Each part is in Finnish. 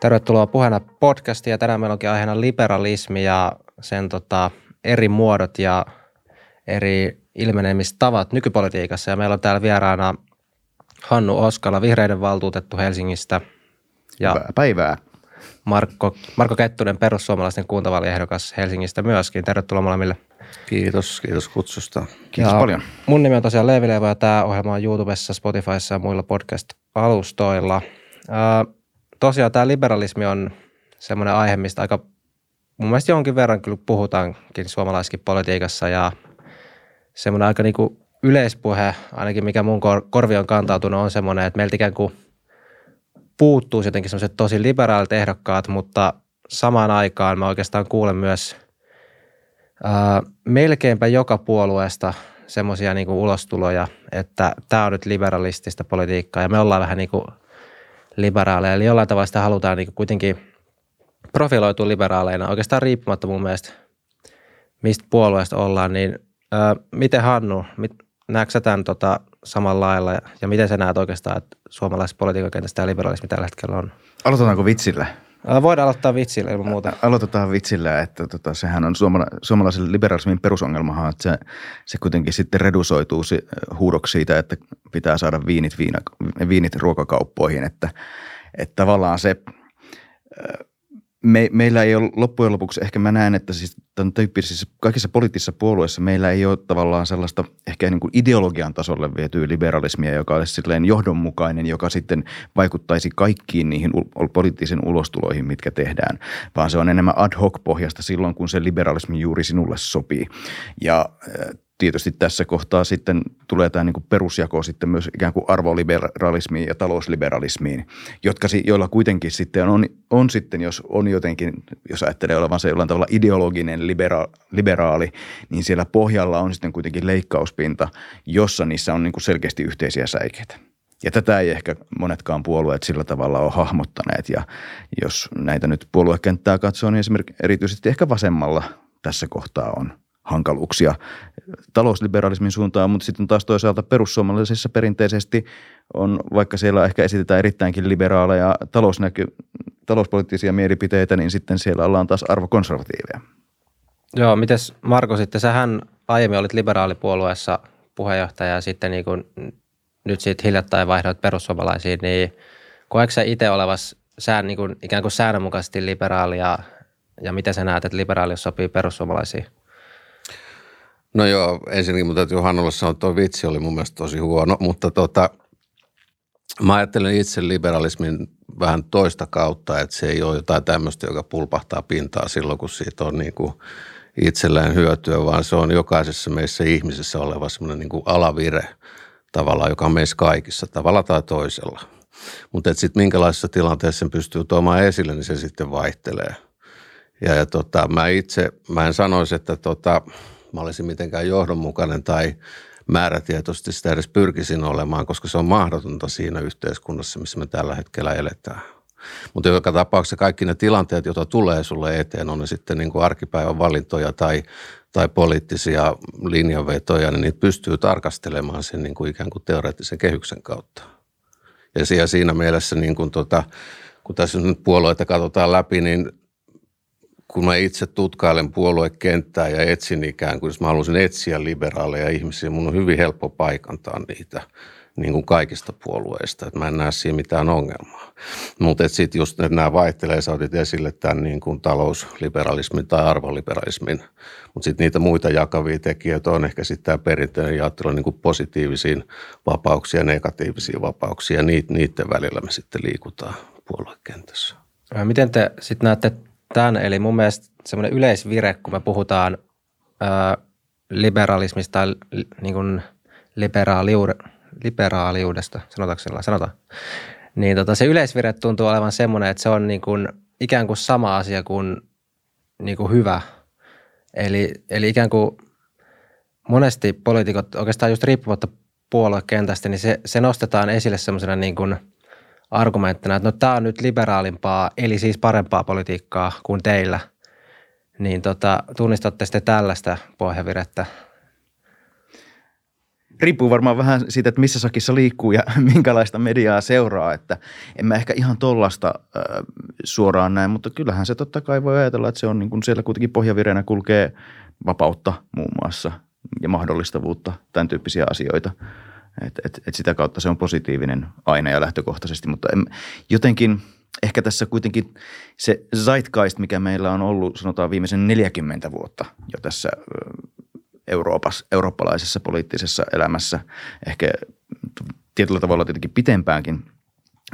Tervetuloa puheena podcastiin ja tänään meillä onkin aiheena liberalismi ja sen tota, eri muodot ja eri ilmenemistavat nykypolitiikassa. Ja meillä on täällä vieraana Hannu Oskala, vihreiden valtuutettu Helsingistä. Ja Hyvää päivää. Markko, Marko Kettunen, perussuomalaisten kuntavaaliehdokas Helsingistä myöskin. Tervetuloa molemmille. Kiitos, kiitos kutsusta. Kiitos ja paljon. Mun nimi on tosiaan Leevi Leeva ja tämä ohjelma on YouTubessa, Spotifyssa ja muilla podcast-alustoilla. Äh, tosiaan tämä liberalismi on semmoinen aihe, mistä aika mun mielestä jonkin verran kyllä puhutaankin suomalaiskin politiikassa ja semmoinen aika niinku yleispuhe, ainakin mikä mun korvi on kantautunut, on semmoinen, että meiltä ikään kuin puuttuu jotenkin semmoiset tosi liberaalit ehdokkaat, mutta samaan aikaan mä oikeastaan kuulen myös ää, melkeinpä joka puolueesta semmoisia niinku ulostuloja, että tämä on nyt liberalistista politiikkaa ja me ollaan vähän niin kuin liberaaleja. Eli jollain tavalla sitä halutaan niin kuitenkin profiloitua liberaaleina, oikeastaan riippumatta mun mielestä, mistä puolueesta ollaan. Niin ää, miten Hannu, mit, näetkö sä tämän tota, samalla lailla ja miten sä näet oikeastaan, että suomalaisessa politiikan kentässä tämä liberalismi tällä hetkellä on? Aloitetaanko vitsillä? Voidaan aloittaa vitsillä ilman muuta. Aloitetaan vitsillä, että tota, sehän on suomala- suomalaisen liberalismin perusongelmahan, että se, se kuitenkin sitten redusoituu si- huudoksi siitä, että pitää saada viinit, viina, viinit ruokakauppoihin, että, että tavallaan se me, meillä ei ole loppujen lopuksi, ehkä mä näen, että siis tämän tyyppisissä kaikissa poliittisissa puolueissa meillä ei ole tavallaan sellaista ehkä niin kuin ideologian tasolle vietyä liberalismia, joka olisi silleen johdonmukainen, joka sitten vaikuttaisi kaikkiin niihin poliittisiin ulostuloihin, mitkä tehdään, vaan se on enemmän ad hoc pohjasta silloin, kun se liberalismi juuri sinulle sopii. Ja tietysti tässä kohtaa sitten tulee tämä niin perusjako sitten myös ikään kuin arvoliberalismiin ja talousliberalismiin, jotka, joilla kuitenkin sitten on, on sitten, jos on jotenkin, jos ajattelee olevansa jollain tavalla ideologinen libera, liberaali, niin siellä pohjalla on sitten kuitenkin leikkauspinta, jossa niissä on niin selkeästi yhteisiä säikeitä. Ja tätä ei ehkä monetkaan puolueet sillä tavalla ole hahmottaneet. Ja jos näitä nyt puoluekenttää katsoo, niin esimerkiksi erityisesti ehkä vasemmalla tässä kohtaa on – hankaluuksia talousliberalismin suuntaan, mutta sitten taas toisaalta perussuomalaisissa perinteisesti on, vaikka siellä ehkä esitetään erittäinkin liberaaleja talousnäky, talouspoliittisia mielipiteitä, niin sitten siellä ollaan taas arvokonservatiiveja. Joo, mites Marko sitten, sähän aiemmin olit liberaalipuolueessa puheenjohtaja ja sitten niin kuin nyt sitten hiljattain vaihdoit perussuomalaisiin, niin koetko sä itse olevas sään, niin kuin, ikään kuin säännönmukaisesti liberaalia ja miten sä näet, että liberaali sopii perussuomalaisiin? No joo, ensinnäkin mun täytyy Hannulle sanoa, että tuo vitsi oli mun mielestä tosi huono, mutta tota, mä ajattelen itse liberalismin vähän toista kautta, että se ei ole jotain tämmöistä, joka pulpahtaa pintaa silloin, kun siitä on niin kuin itsellään hyötyä, vaan se on jokaisessa meissä ihmisessä oleva semmoinen niin kuin alavire tavallaan, joka on meissä kaikissa tavalla tai toisella. Mutta sitten minkälaisessa tilanteessa sen pystyy tuomaan esille, niin se sitten vaihtelee. Ja, ja tota, mä itse, mä en sanoisi, että tota, mä olisin mitenkään johdonmukainen tai määrätietoisesti sitä edes pyrkisin olemaan, koska se on mahdotonta siinä yhteiskunnassa, missä me tällä hetkellä eletään. Mutta joka tapauksessa kaikki ne tilanteet, joita tulee sulle eteen, on ne sitten niin kuin arkipäivän valintoja tai, tai poliittisia linjanvetoja, niin niitä pystyy tarkastelemaan sen niin kuin ikään kuin teoreettisen kehyksen kautta. Ja siinä mielessä, niin kuin tota, kun tässä nyt puolueita katsotaan läpi, niin kun mä itse tutkailen puoluekenttää ja etsin ikään kuin, jos mä haluaisin etsiä liberaaleja ihmisiä, mun on hyvin helppo paikantaa niitä niin kuin kaikista puolueista, että mä en näe siinä mitään ongelmaa. Mutta sitten just nämä vaihtelee, sä otit esille tämän niin kuin talousliberalismin tai arvoliberalismin, mutta sitten niitä muita jakavia tekijöitä on ehkä sitten tämä perinteinen jaottelu niin kuin positiivisiin ja negatiivisia vapauksia, ja niiden välillä me sitten liikutaan puoluekentässä. Miten te sitten näette tämän. Eli mun mielestä semmoinen yleisvire, kun me puhutaan ää, liberalismista, li, niin kuin liberaaliude, liberaaliudesta, sanotaanko sellainen, sanotaan. Niin tota, se yleisvire tuntuu olevan semmoinen, että se on niin kuin, ikään kuin sama asia kuin, niin kuin hyvä. Eli, eli ikään kuin monesti poliitikot, oikeastaan just riippumatta puoluekentästä, niin se, se nostetaan esille semmoisena niin kuin – argumenttina, että no tämä on nyt liberaalimpaa, eli siis parempaa politiikkaa kuin teillä. Niin tota, tunnistatte sitten tällaista pohjavirettä? riippuu varmaan vähän siitä, että missä sakissa liikkuu ja minkälaista mediaa seuraa, että en mä ehkä ihan tollasta äh, suoraan näin, mutta kyllähän se totta kai voi ajatella, että se on niin kuin siellä kuitenkin pohjavireenä kulkee vapautta muun muassa ja mahdollistavuutta, tämän tyyppisiä asioita. Et, et, et sitä kautta se on positiivinen aina ja lähtökohtaisesti, mutta en, jotenkin ehkä tässä kuitenkin se zeitgeist, mikä meillä on ollut sanotaan viimeisen 40 vuotta jo tässä Euroopassa, eurooppalaisessa poliittisessa elämässä, ehkä tietyllä tavalla tietenkin pitempäänkin –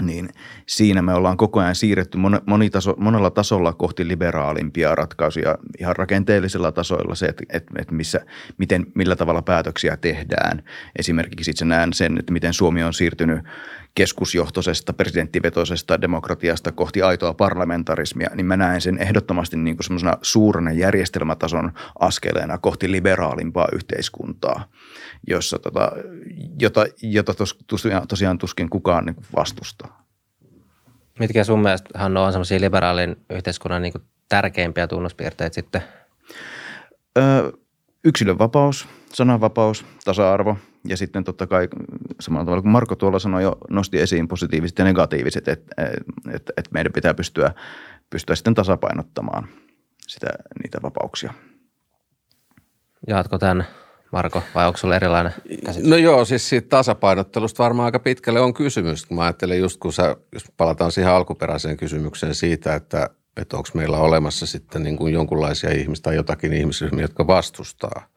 niin siinä me ollaan koko ajan siirretty monitaso, monella tasolla kohti liberaalimpia ratkaisuja ihan rakenteellisilla tasoilla se, että, että, että missä, miten, millä tavalla päätöksiä tehdään. Esimerkiksi itse näen sen, että miten Suomi on siirtynyt keskusjohtoisesta, presidenttivetoisesta demokratiasta kohti aitoa parlamentarismia, niin mä näen sen ehdottomasti niin kuin semmoisena suurena järjestelmätason askeleena kohti liberaalimpaa yhteiskuntaa, jossa tota, jota, jota tos, tosiaan, tosiaan tuskin kukaan niin vastustaa. Mitkä sun mielestä Hanno on semmoisia liberaalin yhteiskunnan niin tärkeimpiä tunnuspiirteitä sitten? Öö, yksilönvapaus, sananvapaus, tasa-arvo – ja sitten totta kai samalla tavalla kuin Marko tuolla sanoi jo, nosti esiin positiiviset ja negatiiviset, että, että, että meidän pitää pystyä, pystyä sitten tasapainottamaan sitä, niitä vapauksia. Jaatko tämän Marko, vai onko sinulla erilainen käsitys? No joo, siis siitä tasapainottelusta varmaan aika pitkälle on kysymys. Mä ajattelen just kun sä, jos palataan siihen alkuperäiseen kysymykseen siitä, että, että onko meillä olemassa sitten niin kuin jonkunlaisia ihmisiä tai jotakin ihmisryhmiä, jotka vastustaa –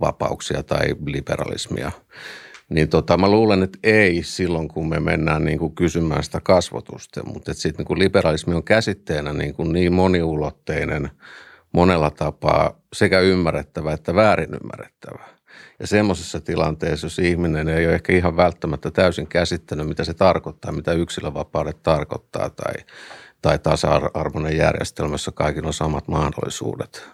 vapauksia tai liberalismia. Niin tota, mä luulen, että ei silloin, kun me mennään niin kuin kysymään sitä kasvotusta, mutta sitten niin kuin liberalismi on käsitteenä niin, kuin niin moniulotteinen monella tapaa sekä ymmärrettävä että väärin ymmärrettävä. Ja semmoisessa tilanteessa, jos ihminen ei ole ehkä ihan välttämättä täysin käsittänyt, mitä se tarkoittaa, mitä yksilövapaudet tarkoittaa tai, tai tasa-arvoinen järjestelmä, jossa kaikilla on samat mahdollisuudet –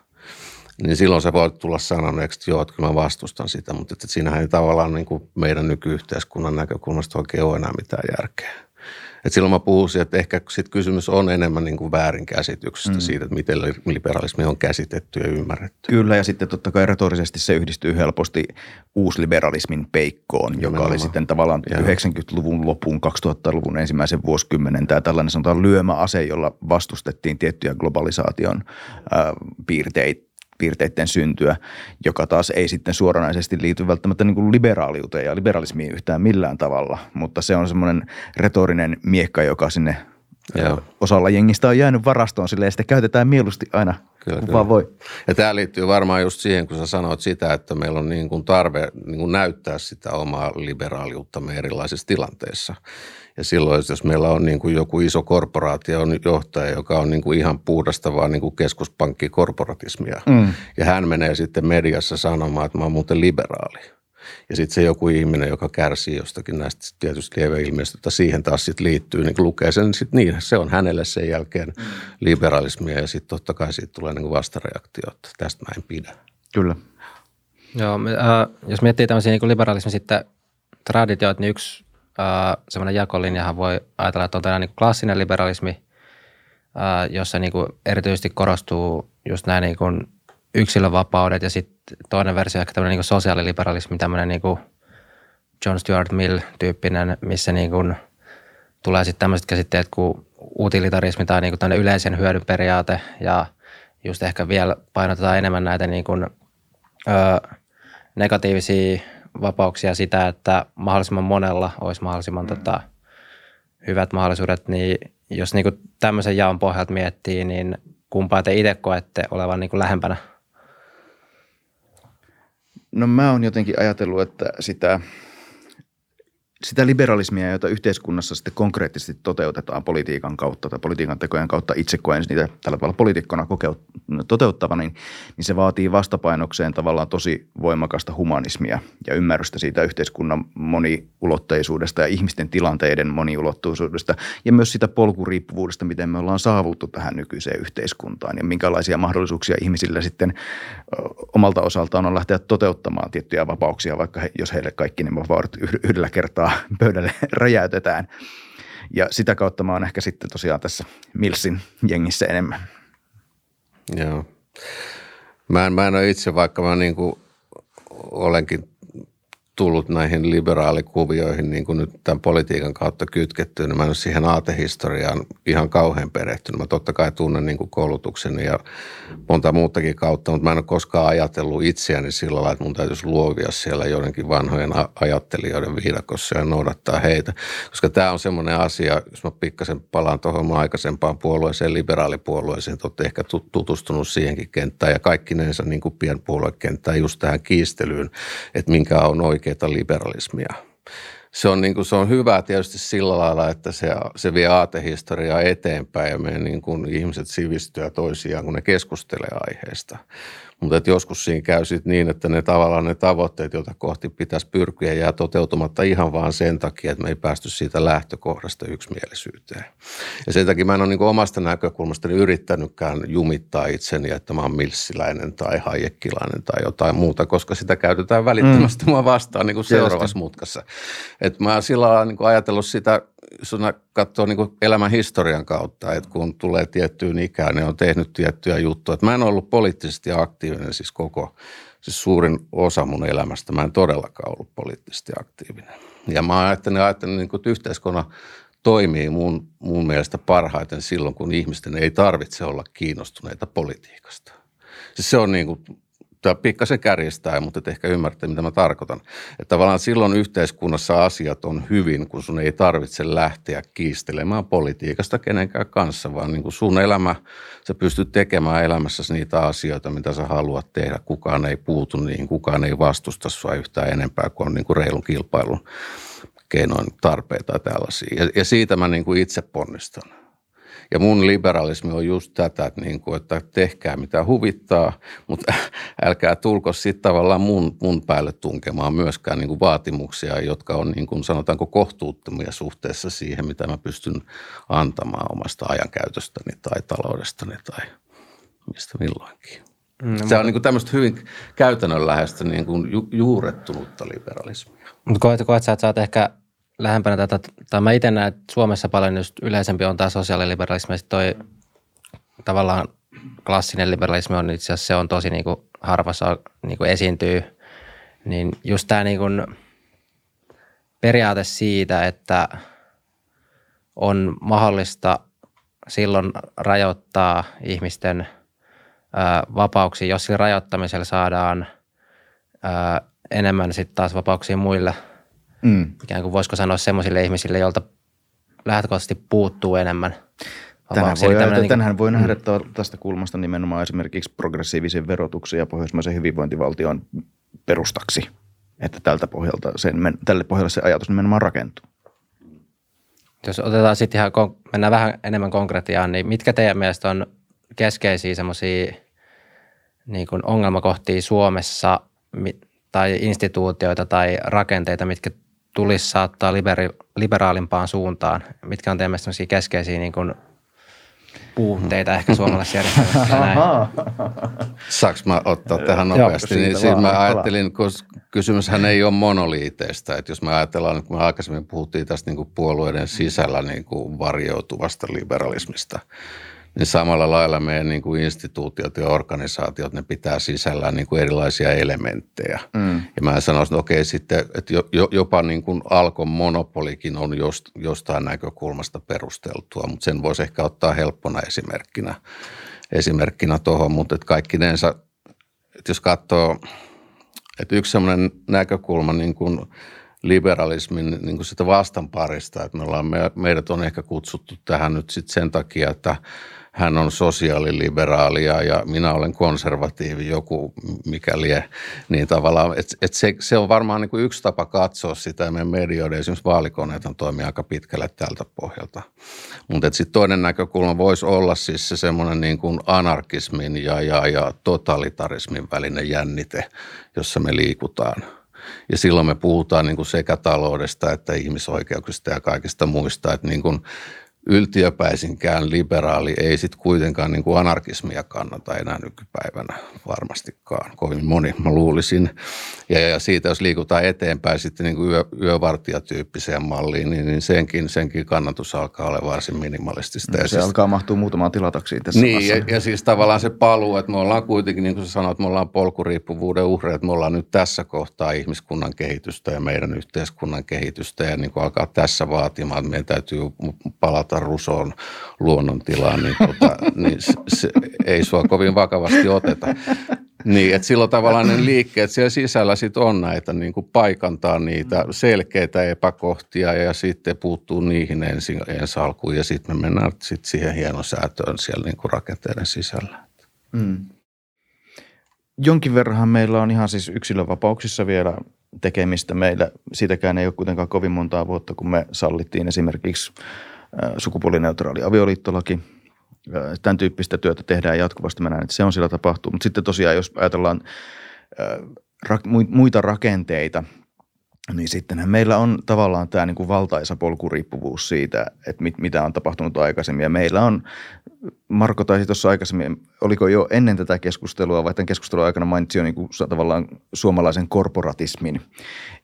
niin silloin se voi tulla sanoneeksi, että joo, että kyllä mä vastustan sitä, mutta että siinähän ei tavallaan niin kuin meidän nykyyhteiskunnan näkökulmasta oikein ole enää mitään järkeä. Et silloin mä puhuisin, että ehkä sit kysymys on enemmän niin kuin väärinkäsityksestä mm. siitä, että miten liberalismi on käsitetty ja ymmärretty. Kyllä, ja sitten totta kai retorisesti se yhdistyy helposti uusliberalismin peikkoon, joka Nimenomaan. oli sitten tavallaan Joo. 90-luvun lopun, 2000-luvun ensimmäisen vuosikymmenen tämä tällainen sanotaan lyömäase, jolla vastustettiin tiettyjä globalisaation äh, piirteitä piirteiden syntyä, joka taas ei sitten suoranaisesti liity välttämättä niin kuin liberaaliuteen ja liberalismiin yhtään millään tavalla, mutta se on semmoinen retorinen miekka, joka sinne Joo. osalla jengistä on jäänyt varastoon sille ja sitä käytetään mieluusti aina, kyllä, kun kyllä. vaan voi. Ja tämä liittyy varmaan just siihen, kun sä sanoit sitä, että meillä on niin kuin tarve niin kuin näyttää sitä omaa liberaaliuttamme erilaisissa tilanteissa. Ja silloin, jos meillä on niin kuin joku iso korporaatio on johtaja, joka on niin kuin ihan puhdasta vaan niin kuin keskuspankkikorporatismia, mm. ja hän menee sitten mediassa sanomaan, että mä oon muuten liberaali. Ja sitten se joku ihminen, joka kärsii jostakin näistä tietysti lieveilmiöistä, että siihen taas sitten liittyy, niin lukee sen sitten niin, se on hänelle sen jälkeen liberalismia ja sitten totta kai siitä tulee niin kuin vastareaktio, että tästä mä en pidä. Kyllä. Joo, äh, jos miettii tämmöisiä niin liberalismin sitten traditioita, niin yksi semmoinen jakolinjahan voi ajatella, että on tällainen niin klassinen liberalismi, jossa niin kuin erityisesti korostuu just näin niin kuin yksilövapaudet ja sitten toinen versio ehkä tämmöinen niin sosiaaliliberalismi, tämmöinen niin kuin John Stuart Mill-tyyppinen, missä niin kuin tulee sitten tämmöiset käsitteet kuin utilitarismi tai niin kuin yleisen hyödyn periaate ja just ehkä vielä painotetaan enemmän näitä niin kuin, ö, negatiivisia vapauksia sitä, että mahdollisimman monella olisi mahdollisimman mm. tota, hyvät mahdollisuudet, niin jos niin kuin tämmöisen jaon pohjalta miettii, niin kumpaa te itse koette olevan niin kuin lähempänä? No mä oon jotenkin ajatellut, että sitä sitä liberalismia, jota yhteiskunnassa sitten konkreettisesti toteutetaan politiikan kautta tai politiikan tekojen kautta itse koen niitä tällä tavalla poliitikkona toteuttava, niin, niin se vaatii vastapainokseen tavallaan tosi voimakasta humanismia ja ymmärrystä siitä yhteiskunnan moniulotteisuudesta ja ihmisten tilanteiden moniulotteisuudesta ja myös sitä polkuriippuvuudesta, miten me ollaan saavuttu tähän nykyiseen yhteiskuntaan ja minkälaisia mahdollisuuksia ihmisillä sitten omalta osaltaan on lähteä toteuttamaan tiettyjä vapauksia, vaikka he, jos heille kaikki ne vapaudet yhdellä kertaa pöydälle räjäytetään. Ja sitä kautta mä oon ehkä sitten tosiaan tässä Milsin jengissä enemmän. Joo. Mä en, mä en ole itse, vaikka mä niin olenkin tullut näihin liberaalikuvioihin niin kuin nyt tämän politiikan kautta kytkettyä, niin mä en ole siihen aatehistoriaan ihan kauhean perehtynyt. Mä totta kai tunnen niin kuin koulutuksen ja monta muutakin kautta, mutta mä en ole koskaan ajatellut itseäni sillä lailla, että mun täytyisi luovia siellä joidenkin vanhojen ajattelijoiden viidakossa ja noudattaa heitä. Koska tämä on semmoinen asia, jos mä pikkasen palaan tuohon aikaisempaan puolueeseen, liberaalipuolueeseen, että olette ehkä tutustunut siihenkin kenttään ja kaikkinensa niin kuin pienpuoluekenttään just tähän kiistelyyn, että minkä on oikeaa liberalismia. Se on, niin kuin, se on hyvä tietysti sillä lailla, että se, se vie aatehistoriaa eteenpäin ja meidän niin kuin ihmiset sivistyä toisiaan, kun ne keskustelee aiheesta. Mutta että joskus siinä käy sit niin, että ne tavallaan ne tavoitteet, joita kohti pitäisi pyrkiä, jää toteutumatta ihan vaan sen takia, että me ei päästy siitä lähtökohdasta yksimielisyyteen. Ja sen takia mä en ole niin omasta näkökulmastani yrittänytkään jumittaa itseni, että mä oon milssiläinen tai hajekkilainen tai jotain muuta, koska sitä käytetään välittömästi mm. mua vastaan niin kuin seuraavassa mutkassa. Et mä sillä lailla niin ajatellut sitä jos katsoo niin elämän historian kautta, että kun tulee tiettyyn ikään, ne on tehnyt tiettyjä juttuja. Mä en ollut poliittisesti aktiivinen siis koko, siis suurin osa mun elämästä. Mä en todellakaan ollut poliittisesti aktiivinen. Ja mä ajattelin, ajattelin niin kuin, että yhteiskunnan toimii mun, mun mielestä parhaiten silloin, kun ihmisten ei tarvitse olla kiinnostuneita politiikasta. Siis se on niin kuin tämä pikkasen kärjistää, mutta et ehkä ymmärrätte, mitä mä tarkoitan. Että tavallaan silloin yhteiskunnassa asiat on hyvin, kun sun ei tarvitse lähteä kiistelemään politiikasta kenenkään kanssa, vaan niin kuin sun elämä, sä pystyt tekemään elämässäsi niitä asioita, mitä sä haluat tehdä. Kukaan ei puutu niin, kukaan ei vastusta sua yhtään enempää kuin on niin kuin reilun kilpailun keinoin tarpeita tällaisia. Ja, ja siitä mä niin kuin itse ponnistan. Ja mun liberalismi on just tätä, että, niin kuin, että tehkää mitä huvittaa, mutta älkää tulko sitten tavallaan mun, mun päälle tunkemaan myöskään niin kuin vaatimuksia, jotka on niin kuin sanotaanko kohtuuttomia suhteessa siihen, mitä mä pystyn antamaan omasta ajankäytöstäni tai taloudestani tai mistä milloinkin. Mm, Se on niin kuin tämmöistä hyvin käytännönläheistä niin kuin ju, juurettunutta liberalismia. Mutta koet, koet sä, että sä oot ehkä lähempänä tätä, tai mä itse näen, että Suomessa paljon just yleisempi on tämä sosiaaliliberalismi, ja toi tavallaan klassinen liberalismi on itse asiassa se on tosi niin kuin harvassa niin kuin esiintyy, niin just tämä niin kuin periaate siitä, että on mahdollista silloin rajoittaa ihmisten vapauksia, jos sillä rajoittamisella saadaan enemmän sitten taas vapauksia muille – Mm. Ikään kuin voisiko sanoa semmoisille ihmisille, joilta lähtökohtaisesti puuttuu enemmän Tänään voi, ajatella, niin tänään voi nähdä mm. tästä kulmasta nimenomaan esimerkiksi progressiivisen verotuksen ja pohjoismaisen hyvinvointivaltion perustaksi, että tältä pohjalta sen, tälle pohjalle se ajatus nimenomaan rakentuu. Jos otetaan sitten ihan, mennään vähän enemmän konkretiaan, niin mitkä teidän mielestä on keskeisiä semmoisia niin ongelmakohtia Suomessa tai instituutioita tai rakenteita, mitkä tulisi saattaa liberi, liberaalimpaan suuntaan? Mitkä on teidän mielestä keskeisiä niin kuin puutteita ehkä suomalaisessa järjestelmässä? Saanko mä ottaa tähän nopeasti? Joo, niin siis mä ajattelin, kun kysymyshän ei ole monoliiteista. Että jos me ajatellaan, kun me aikaisemmin puhuttiin tästä niin kuin puolueiden sisällä niin kuin varjoutuvasta liberalismista – niin samalla lailla meidän niin kuin instituutiot ja organisaatiot, ne pitää sisällään niin kuin erilaisia elementtejä. Mm. Ja mä sanoisin, että okei sitten, että jopa niin kuin Alkon monopolikin on jost, jostain näkökulmasta perusteltua, mutta sen voisi ehkä ottaa helppona esimerkkinä, esimerkkinä tuohon, mutta että kaikkinensa, että jos katsoo, että yksi sellainen näkökulma niin kuin liberalismin niin kuin sitä vastanparista, että me ollaan, meidät on ehkä kutsuttu tähän nyt sitten sen takia, että – hän on sosiaaliliberaalia ja minä olen konservatiivi, joku mikä lie, niin tavallaan, että et se, se on varmaan niin kuin yksi tapa katsoa sitä meidän medioiden, esimerkiksi vaalikoneet on toimii aika pitkälle tältä pohjalta. Mutta sitten toinen näkökulma voisi olla siis se semmoinen niin kuin anarkismin ja, ja, ja totalitarismin välinen jännite, jossa me liikutaan. Ja silloin me puhutaan niin kuin sekä taloudesta että ihmisoikeuksista ja kaikista muista, että niin kuin yltiöpäisinkään liberaali ei sitten kuitenkaan niin kuin anarkismia kannata enää nykypäivänä varmastikaan. Kovin moni, mä luulisin. Ja, ja siitä, jos liikutaan eteenpäin sitten niin kuin yö, yövartijatyyppiseen malliin, niin, niin senkin, senkin kannatus alkaa olla varsin minimalistista. No, se siis, alkaa mahtua muutamaan tilataksiin tässä Niin, ja, ja, siis tavallaan se paluu, että me ollaan kuitenkin, niin kuin sä sanoit, me ollaan polkuriippuvuuden uhreja, että me ollaan nyt tässä kohtaa ihmiskunnan kehitystä ja meidän yhteiskunnan kehitystä ja niin kuin alkaa tässä vaatimaan, että meidän täytyy palata rusoon luonnontilaan, niin, tota, niin se, se, ei sua kovin vakavasti oteta. Niin, että silloin tavallaan ne liikkeet siellä sisällä sit on näitä, niin kuin paikantaa niitä selkeitä epäkohtia ja sitten puuttuu niihin ensin, ensi alkuun ja sitten me mennään sit siihen hienosäätöön siellä niin kuin rakenteiden sisällä. Mm. Jonkin verran meillä on ihan siis yksilövapauksissa vielä tekemistä. Meillä siitäkään ei ole kuitenkaan kovin montaa vuotta, kun me sallittiin esimerkiksi sukupuolineutraali avioliittolaki. Tämän tyyppistä työtä tehdään jatkuvasti. Mä näen, että se on sillä tapahtuu. Mutta sitten tosiaan, jos ajatellaan muita rakenteita, niin sittenhän meillä on tavallaan tämä niin kuin valtaisa polkuriippuvuus siitä, että mit, mitä on tapahtunut aikaisemmin. Ja meillä on, Marko taisi tuossa aikaisemmin, oliko jo ennen tätä keskustelua vai tämän keskustelun aikana mainitsi jo niin kuin tavallaan suomalaisen korporatismin.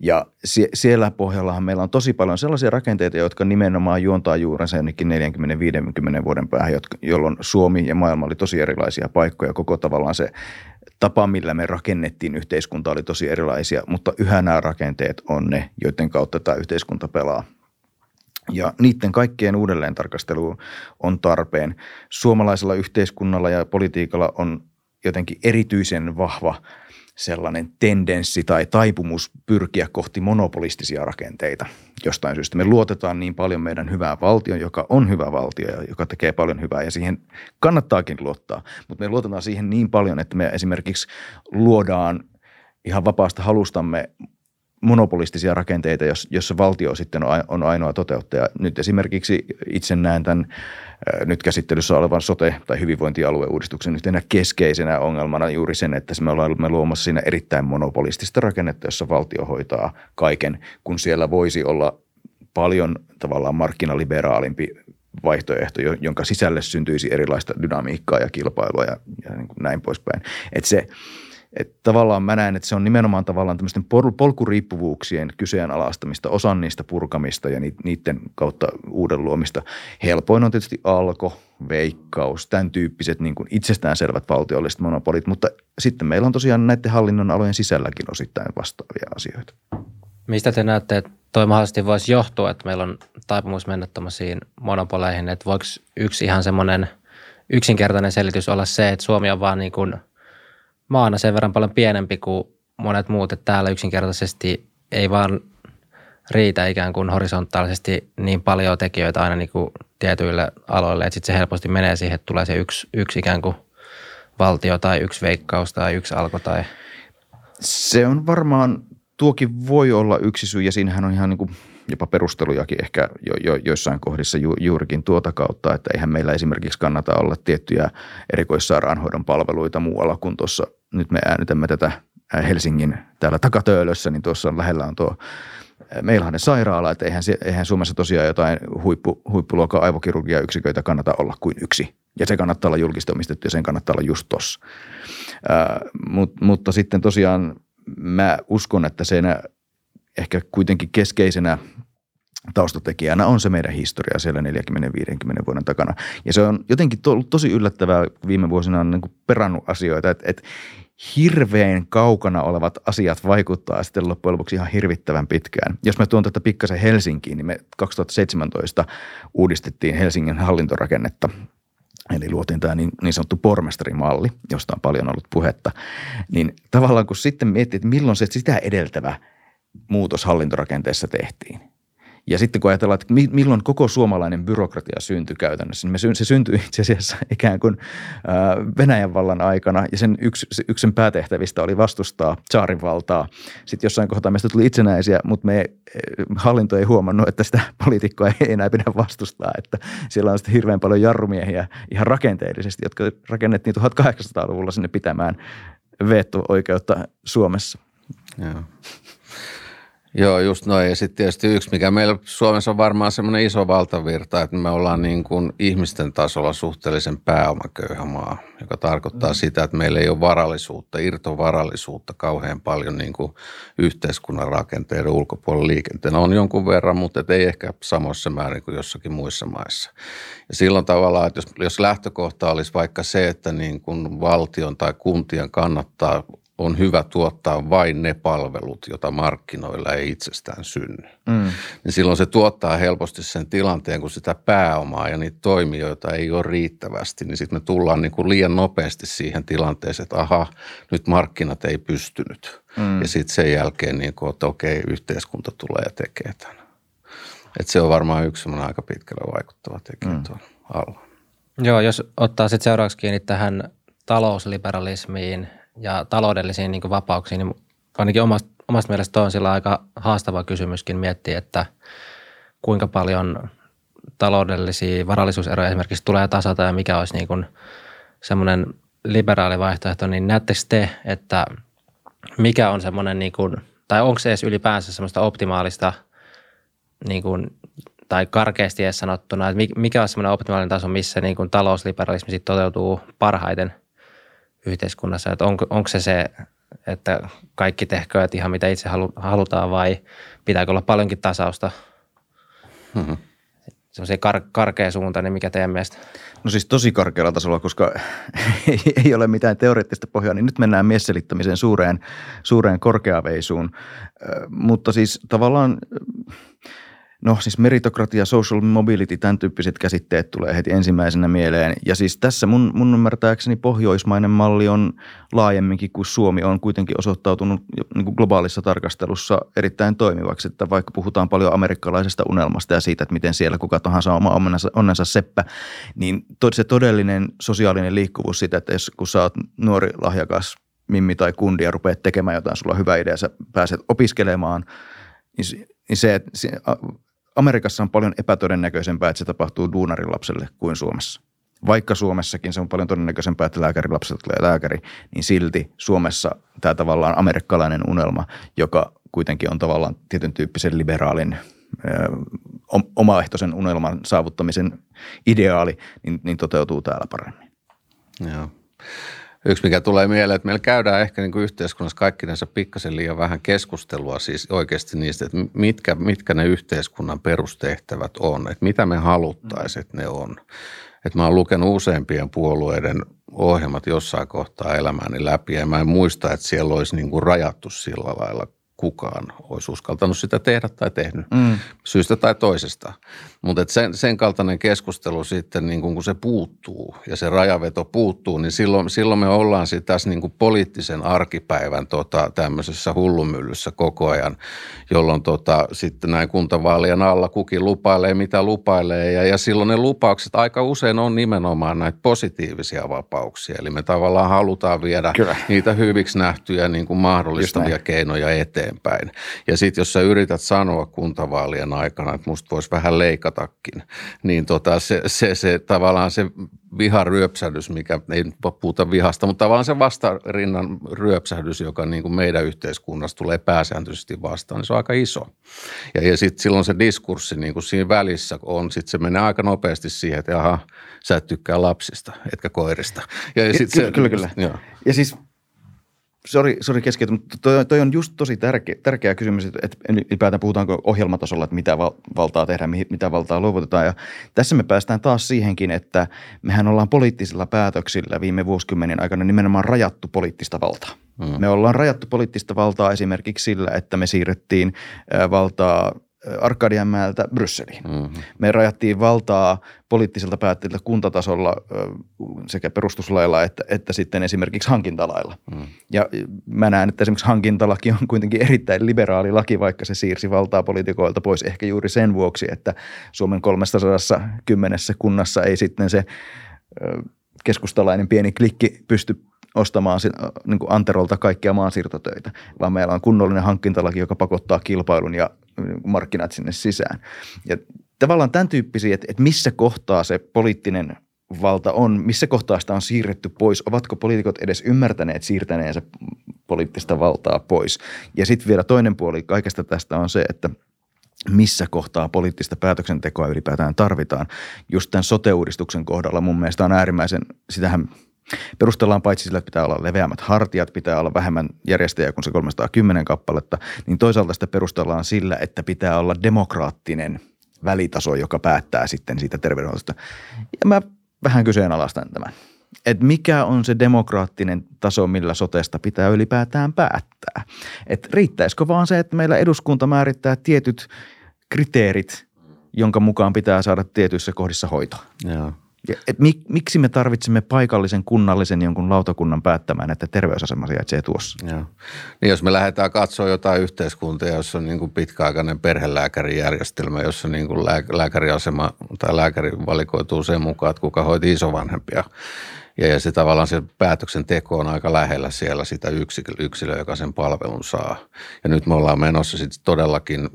Ja sie, siellä pohjallahan meillä on tosi paljon sellaisia rakenteita, jotka nimenomaan juontaa juurensa jonnekin 40-50 vuoden päähän, jolloin Suomi ja maailma oli tosi erilaisia paikkoja. Koko tavallaan se tapa, millä me rakennettiin yhteiskunta oli tosi erilaisia, mutta yhä nämä rakenteet on ne, joiden kautta tämä yhteiskunta pelaa. Ja niiden kaikkien uudelleen tarkastelu on tarpeen. Suomalaisella yhteiskunnalla ja politiikalla on jotenkin erityisen vahva sellainen tendenssi tai taipumus pyrkiä kohti monopolistisia rakenteita jostain syystä. Me luotetaan niin paljon meidän hyvää valtion, joka on hyvä valtio ja joka tekee paljon hyvää ja siihen kannattaakin luottaa. Mutta me luotetaan siihen niin paljon, että me esimerkiksi luodaan ihan vapaasta halustamme monopolistisia rakenteita, jossa valtio sitten on ainoa toteuttaja. Nyt esimerkiksi itse näen tämän nyt käsittelyssä olevan sote- tai hyvinvointialueuudistuksen yhtenä keskeisenä ongelmana juuri sen, että me olemme luomassa siinä erittäin monopolistista rakennetta, jossa valtio hoitaa kaiken, kun siellä voisi olla paljon tavallaan markkinaliberaalimpi vaihtoehto, jonka sisälle syntyisi erilaista dynamiikkaa ja kilpailua ja, ja niin kuin näin poispäin. Että se, että tavallaan mä näen, että se on nimenomaan tavallaan tämmöisten polkuriippuvuuksien kyseenalaistamista, osan niistä purkamista ja niiden kautta uuden luomista. Helpoin on tietysti alko, veikkaus, tämän tyyppiset niin kuin itsestäänselvät valtiolliset monopolit, mutta sitten meillä on tosiaan näiden hallinnon alojen sisälläkin osittain vastaavia asioita. Mistä te näette, että toi mahdollisesti voisi johtua, että meillä on taipumus mennä tämmöisiin monopoleihin, että voiko yksi ihan semmoinen yksinkertainen selitys olla se, että Suomi on vaan niin kuin – maana sen verran paljon pienempi kuin monet muut, että täällä yksinkertaisesti ei vaan riitä ikään kuin horisontaalisesti niin paljon tekijöitä aina niin kuin tietyille aloille, että sitten se helposti menee siihen, että tulee se yksi, yksi ikään kuin valtio tai yksi veikkaus tai yksi alko tai... Se on varmaan, tuokin voi olla yksi syy ja siinähän on ihan niin kuin jopa perustelujakin ehkä jo, jo, joissain kohdissa ju, juurikin tuota kautta, että eihän meillä esimerkiksi kannata olla tiettyjä erikoissairaanhoidon palveluita muualla kuin tuossa, nyt me äänitämme tätä Helsingin täällä takatöölössä, niin tuossa lähellä on tuo meillähän sairaala, että eihän, eihän Suomessa tosiaan jotain huippu, huippuluokan aivokirurgia-yksiköitä kannata olla kuin yksi. Ja se kannattaa olla julkista omistettu ja sen kannattaa olla just tossa. Mut, mutta sitten tosiaan mä uskon, että sen ehkä kuitenkin keskeisenä taustatekijänä on se meidän historia siellä 40-50 vuoden takana. Ja se on jotenkin to, tosi yllättävää, viime vuosina on niin perannut asioita, että, että hirveän kaukana olevat asiat vaikuttaa sitten loppujen lopuksi ihan hirvittävän pitkään. Jos mä tuon tätä pikkasen Helsinkiin, niin me 2017 uudistettiin Helsingin hallintorakennetta. Eli luotiin tämä niin, niin sanottu pormestarimalli, josta on paljon ollut puhetta. Niin tavallaan kun sitten miettii, että milloin se sitä edeltävä – muutos hallintorakenteessa tehtiin. Ja sitten kun ajatellaan, että milloin koko suomalainen byrokratia syntyi käytännössä, niin se syntyi itse asiassa ikään kuin Venäjän vallan aikana ja sen yksi, yksi sen päätehtävistä oli vastustaa saarin valtaa. Sitten jossain kohtaa meistä tuli itsenäisiä, mutta me hallinto ei huomannut, että sitä poliitikkoa ei enää pidä vastustaa, että siellä on sitten hirveän paljon jarrumiehiä ihan rakenteellisesti, jotka rakennettiin 1800-luvulla sinne pitämään veto-oikeutta Suomessa. Joo. Joo, just noin. Ja sitten tietysti yksi, mikä meillä Suomessa on varmaan semmoinen iso valtavirta, että me ollaan niin kuin ihmisten tasolla suhteellisen pääomaköyhä maa, joka tarkoittaa mm. sitä, että meillä ei ole varallisuutta, irtovarallisuutta kauhean paljon niin kuin yhteiskunnan rakenteiden ulkopuolella liikenteen. On jonkun verran, mutta ei ehkä samoissa määrin kuin jossakin muissa maissa. Ja silloin tavallaan, että jos, jos lähtökohta olisi vaikka se, että niin kuin valtion tai kuntien kannattaa on hyvä tuottaa vain ne palvelut, joita markkinoilla ei itsestään synny. Mm. Niin silloin se tuottaa helposti sen tilanteen, kun sitä pääomaa ja niitä toimijoita ei ole riittävästi, niin sitten me tullaan niin kuin liian nopeasti siihen tilanteeseen, että aha, nyt markkinat ei pystynyt. Mm. Ja sitten sen jälkeen, niin kuin, että okei, yhteiskunta tulee ja tekee tämän. Et se on varmaan yksi aika pitkälle vaikuttava tekijä mm. tuon alla. Joo, jos ottaa sitten seuraavaksi kiinni tähän talousliberalismiin – ja taloudellisiin niin vapauksiin, niin ainakin omasta, omasta mielestä on sillä aika haastava kysymyskin miettiä, että kuinka paljon taloudellisia varallisuuseroja esimerkiksi tulee tasata ja mikä olisi niin semmoinen liberaali vaihtoehto, niin näettekö te, että mikä on semmoinen, niin kuin, tai onko se edes ylipäänsä semmoista optimaalista niin kuin, tai karkeasti edes sanottuna, että mikä on semmoinen optimaalinen taso, missä niin kuin talousliberalismi sitten toteutuu parhaiten – yhteiskunnassa, että onko, onko se se, että kaikki tehkööt ihan mitä itse halutaan vai pitääkö olla paljonkin tasausta? Mm-hmm. Semmoisia kar- karkea suunta, niin mikä teidän mielestä? No siis tosi karkealla tasolla, koska ei, ei ole mitään teoreettista pohjaa, niin nyt mennään miesselittämiseen suureen, suureen korkeaveisuun. mutta siis tavallaan No siis meritokratia, social mobility, tämän tyyppiset käsitteet tulee heti ensimmäisenä mieleen. Ja siis tässä mun, mun ymmärtääkseni pohjoismainen malli on laajemminkin kuin Suomi on kuitenkin osoittautunut niin kuin globaalissa tarkastelussa erittäin toimivaksi. Että vaikka puhutaan paljon amerikkalaisesta unelmasta ja siitä, että miten siellä kuka tahansa oma onnensa, onnensa seppä, niin se todellinen sosiaalinen liikkuvuus sitä, että jos kun sä oot nuori lahjakas mimmi tai kundi ja rupeat tekemään jotain, sulla on hyvä idea, sä pääset opiskelemaan, niin, niin se, Amerikassa on paljon epätodennäköisempää, että se tapahtuu duunarin lapselle kuin Suomessa. Vaikka Suomessakin se on paljon todennäköisempää, että lääkärin lapselle tulee lääkäri, niin silti Suomessa tämä tavallaan amerikkalainen unelma, joka kuitenkin on tavallaan tietyn tyyppisen liberaalin omaehtoisen unelman saavuttamisen ideaali, niin, niin toteutuu täällä paremmin. Joo. Yksi, mikä tulee mieleen, että meillä käydään ehkä niin kuin yhteiskunnassa kaikkinensa pikkasen liian vähän keskustelua siis oikeasti niistä, että mitkä, mitkä ne yhteiskunnan perustehtävät on, että mitä me haluttaisiin, että ne on. Että mä oon lukenut useampien puolueiden ohjelmat jossain kohtaa elämääni läpi ja mä en muista, että siellä olisi niin kuin rajattu sillä lailla kukaan olisi uskaltanut sitä tehdä tai tehnyt mm. syystä tai toisesta. Mutta sen, sen kaltainen keskustelu sitten, niin kun se puuttuu ja se rajaveto puuttuu, niin silloin, silloin me ollaan sitten tässä niin poliittisen arkipäivän tota, tämmöisessä hullumyllyssä koko ajan, jolloin tota, sitten näin kuntavaalien alla kukin lupailee, mitä lupailee. Ja, ja silloin ne lupaukset aika usein on nimenomaan näitä positiivisia vapauksia. Eli me tavallaan halutaan viedä Kyllä. niitä hyviksi nähtyjä niin kuin mahdollistavia keinoja eteenpäin. Ja sitten jos sä yrität sanoa kuntavaalien aikana, että musta voisi vähän leikata leikatakin, niin tota, se, se, se, tavallaan se viharyöpsähdys, mikä ei puhuta vihasta, mutta tavallaan se vastarinnan ryöpsähdys, joka niin kuin meidän yhteiskunnassa tulee pääsääntöisesti vastaan, niin se on aika iso. Ja, ja sitten silloin se diskurssi niin kuin siinä välissä on, sitten se menee aika nopeasti siihen, että aha, sä et tykkää lapsista, etkä koirista. Ja, ja sit kyllä, se, kyllä, kyllä. Joo. Ja siis Sori, sori keskeyty, mutta toi, toi, on just tosi tärkeä, tärkeä kysymys, että, että ylipäätään puhutaanko ohjelmatasolla, että mitä valtaa tehdään, mitä valtaa luovutetaan. Ja tässä me päästään taas siihenkin, että mehän ollaan poliittisilla päätöksillä viime vuosikymmenien aikana nimenomaan rajattu poliittista valtaa. Mm. Me ollaan rajattu poliittista valtaa esimerkiksi sillä, että me siirrettiin valtaa Arkadianmäeltä Brysseliin. Mm-hmm. Me rajattiin valtaa poliittisilta päättäjiltä kuntatasolla sekä perustuslailla että, että sitten esimerkiksi hankintalailla. Mm. Ja mä näen, että esimerkiksi hankintalaki on kuitenkin erittäin liberaali laki, vaikka se siirsi valtaa poliitikoilta pois ehkä juuri sen vuoksi, että Suomen 310 kunnassa ei sitten se keskustalainen pieni klikki pysty ostamaan niin kuin Anterolta kaikkia maansiirtotöitä, vaan meillä on kunnollinen hankintalaki, joka pakottaa kilpailun ja markkinat sinne sisään. Ja tavallaan tämän tyyppisiä, että, että missä kohtaa se poliittinen valta on, missä kohtaa sitä on siirretty pois, ovatko poliitikot edes ymmärtäneet siirtäneensä poliittista valtaa pois. Ja sitten vielä toinen puoli kaikesta tästä on se, että missä kohtaa poliittista päätöksentekoa ylipäätään tarvitaan. Just tämän sote-uudistuksen kohdalla mun mielestä on äärimmäisen, sitähän perustellaan paitsi sillä, että pitää olla leveämmät hartiat, pitää olla vähemmän järjestäjä kuin se 310 kappaletta, niin toisaalta sitä perustellaan sillä, että pitää olla demokraattinen välitaso, joka päättää sitten siitä terveydenhuollosta. Ja mä vähän kyseenalaistan tämän. Että mikä on se demokraattinen taso, millä sotesta pitää ylipäätään päättää. Että riittäisikö vaan se, että meillä eduskunta määrittää tietyt kriteerit, jonka mukaan pitää saada tietyissä kohdissa hoitoa. Joo. Et mik, miksi me tarvitsemme paikallisen kunnallisen jonkun lautakunnan päättämään, että terveysasema sijaitsee tuossa? Joo. Niin jos me lähdetään katsoa jotain yhteiskuntia, jossa on niin kuin pitkäaikainen perhelääkärijärjestelmä, jossa niin kuin lääkäriasema tai lääkäri valikoituu sen mukaan, että kuka hoiti isovanhempia – ja, ja se tavallaan se päätöksenteko on aika lähellä siellä sitä yksilöä, joka sen palvelun saa. Ja nyt me ollaan menossa sitten todellakin,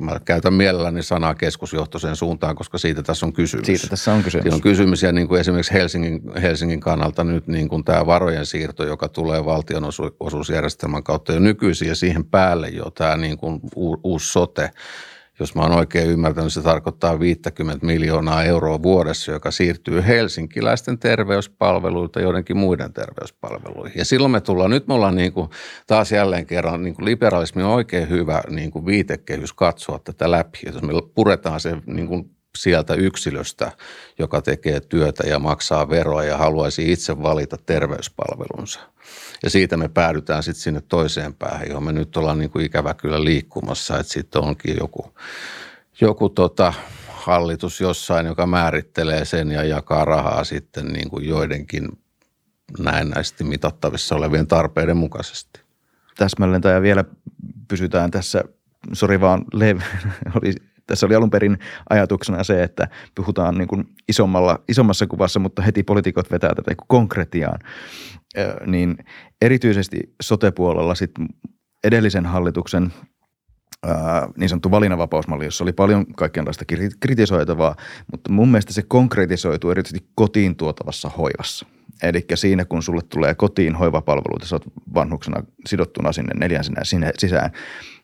mä käytän mielelläni sanaa keskusjohtoiseen suuntaan, koska siitä tässä on kysymys. Siitä tässä on kysymys. Siitä on kysymys ja niin kuin esimerkiksi Helsingin, Helsingin kannalta nyt niin kuin tämä varojen siirto, joka tulee valtionosuusjärjestelmän kautta jo nykyisin ja siihen päälle jo tämä niin kuin uusi sote – jos mä oon oikein ymmärtänyt, se tarkoittaa 50 miljoonaa euroa vuodessa, joka siirtyy helsinkiläisten terveyspalveluilta joidenkin muiden terveyspalveluihin. Ja silloin me tullaan, nyt me ollaan niin kuin taas jälleen kerran, niin kuin liberalismi on oikein hyvä niin kuin viitekehys katsoa tätä läpi. Jos me puretaan se niin kuin sieltä yksilöstä, joka tekee työtä ja maksaa veroa ja haluaisi itse valita terveyspalvelunsa – ja siitä me päädytään sitten sinne toiseen päähän, johon me nyt ollaan niin kuin ikävä kyllä liikkumassa, että sitten onkin joku, joku tota, hallitus jossain, joka määrittelee sen ja jakaa rahaa sitten niin kuin joidenkin näennäisesti mitattavissa olevien tarpeiden mukaisesti. Täsmälleen ja vielä pysytään tässä, sori vaan, Lev, oli, tässä oli alun perin ajatuksena se, että puhutaan niin kuin isommalla, isommassa kuvassa, mutta heti poliitikot vetää tätä konkretiaan niin erityisesti sotepuolella sit edellisen hallituksen niin sanottu valinnanvapausmalli, jossa oli paljon kaikenlaista kritisoitavaa, mutta mun mielestä se konkretisoituu erityisesti kotiin tuotavassa hoivassa. Eli siinä, kun sulle tulee kotiin hoivapalveluita, sä oot vanhuksena sidottuna sinne neljän sinne sisään,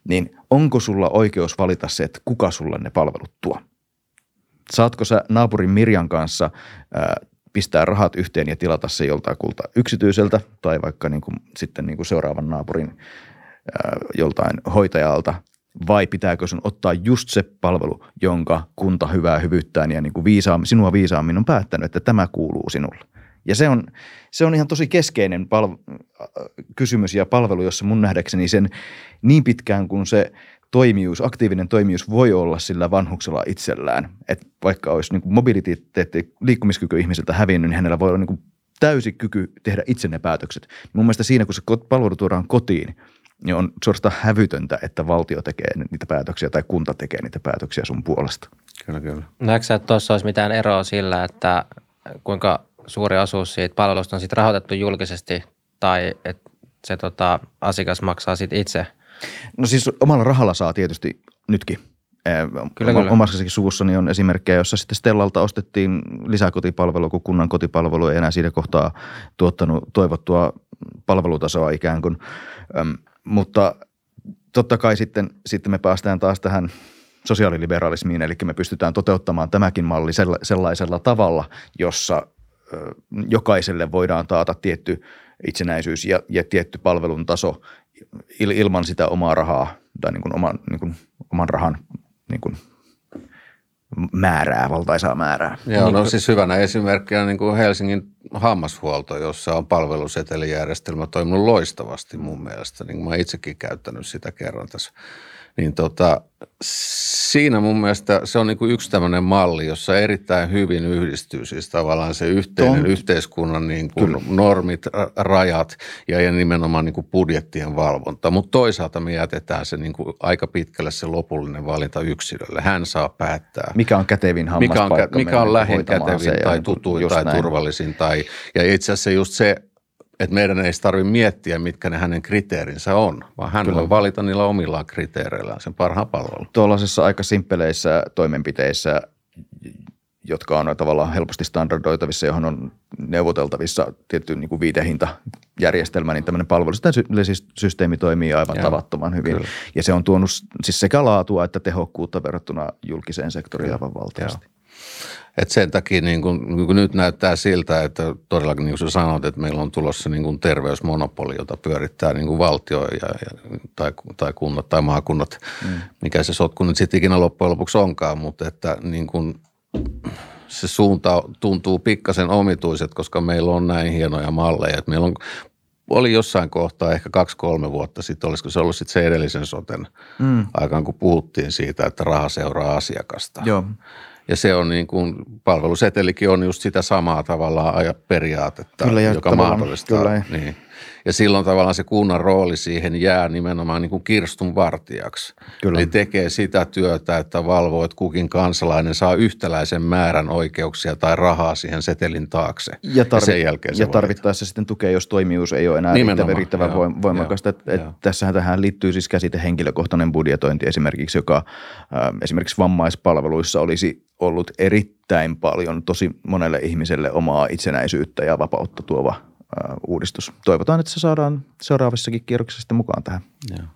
niin onko sulla oikeus valita se, että kuka sulle ne palvelut tuo? Saatko sä naapurin Mirjan kanssa pistää rahat yhteen ja tilata se joltain kulta yksityiseltä tai vaikka niin kuin, sitten niin kuin seuraavan naapurin joltain hoitajalta vai pitääkö sun ottaa just se palvelu, jonka kunta hyvää hyvyyttään ja niin kuin sinua viisaammin on päättänyt, että tämä kuuluu sinulle. Ja se on, se on ihan tosi keskeinen palv- kysymys ja palvelu, jossa mun nähdäkseni sen niin pitkään kuin se – toimijuus, aktiivinen toimijuus voi olla sillä vanhuksella itsellään. Että vaikka olisi niin mobiliteetti, liikkumiskyky ihmiseltä hävinnyt, niin hänellä voi olla niin täysi kyky tehdä itse ne päätökset. Mun mielestä siinä, kun se palvelu tuodaan kotiin, niin on suorastaan hävytöntä, että valtio tekee niitä päätöksiä tai kunta tekee niitä päätöksiä sun puolesta. Kyllä, kyllä. Näetkö että tuossa olisi mitään eroa sillä, että kuinka suuri osuus siitä palvelusta on sitten rahoitettu julkisesti tai että se tota, asiakas maksaa sitten itse – No siis omalla rahalla saa tietysti nytkin. Kyllä, kyllä. Omassakin suvussani on esimerkkejä, jossa sitten Stellalta ostettiin lisäkotipalvelu, kun kunnan kotipalvelu ei enää siinä kohtaa tuottanut toivottua palvelutasoa ikään kuin. Öm, mutta totta kai sitten, sitten me päästään taas tähän sosiaaliliberalismiin, eli me pystytään toteuttamaan tämäkin malli sellaisella tavalla, jossa jokaiselle voidaan taata tietty itsenäisyys ja, ja tietty palvelun taso il, ilman sitä omaa rahaa tai niin kuin oman, niin kuin, oman rahan niin kuin määrää, valtaisaa määrää. Joo, no siis hyvänä esimerkkinä niin kuin Helsingin hammashuolto, jossa on palvelusetelijärjestelmä toiminut loistavasti mun mielestä. Niin mä itsekin käyttänyt sitä kerran tässä niin tota, siinä mun mielestä se on niin kuin yksi tämmöinen malli, jossa erittäin hyvin yhdistyy siis tavallaan se yhteinen Tont. yhteiskunnan niin kuin normit, rajat ja, ja nimenomaan niin kuin budjettien valvonta. Mutta toisaalta me jätetään se niin kuin aika pitkälle se lopullinen valinta yksilölle. Hän saa päättää. Mikä on kätevin mikä on, mikä on lähin kätevin tai tutuin tai näin. turvallisin. Tai, ja itse asiassa just se että meidän ei tarvitse miettiä, mitkä ne hänen kriteerinsä on, vaan hän Kyllä. voi valita niillä omillaan kriteereillään sen parhaan palvelun. Tuollaisissa aika simppeleissä toimenpiteissä, jotka on tavallaan helposti standardoitavissa, johon on neuvoteltavissa tietty niin kuin viitehinta järjestelmä, niin tämmöinen palvelusysteemi toimii aivan Joo, tavattoman hyvin. Kyllä. Ja se on tuonut siis sekä laatua että tehokkuutta verrattuna julkiseen sektoriin aivan valtavasti. Et sen takia niin kun, niin kun nyt näyttää siltä, että todellakin niin kuin sanoit, että meillä on tulossa niin kuin terveysmonopoli, jota pyörittää niin kuin valtio ja, ja, tai, tai kunnat tai maakunnat, mm. mikä se sotku nyt sitten ikinä loppujen lopuksi onkaan, mutta että niin kuin se suunta tuntuu pikkasen omituiset, koska meillä on näin hienoja malleja. Että meillä on, oli jossain kohtaa ehkä kaksi-kolme vuotta sitten, olisiko se ollut sitten se edellisen soten mm. aikaan, kun puhuttiin siitä, että raha seuraa asiakasta. Joo. Ja se on niin kuin, palvelusetelikin on just sitä samaa tavallaan periaatetta, kyllä, joka mahdollistaa. Kyllä. Niin ja silloin tavallaan se kunnan rooli siihen jää nimenomaan niin kuin kirstun vartijaksi. Kyllä. Eli tekee sitä työtä, että valvoo, että kukin kansalainen saa yhtäläisen määrän oikeuksia tai rahaa siihen setelin taakse. Ja, tarvi- ja sen jälkeen se Ja tarvittaessa sitten tukea, jos toimijuus ei ole enää nimenomaan, riittävän joo, voimakasta. Joo, et, et tässähän tähän liittyy siis käsite henkilökohtainen budjetointi esimerkiksi, joka äh, esimerkiksi vammaispalveluissa olisi ollut erittäin paljon tosi monelle ihmiselle omaa itsenäisyyttä ja vapautta tuova uudistus. Toivotaan, että se saadaan seuraavissakin kierroksissa sitten mukaan tähän. Joo.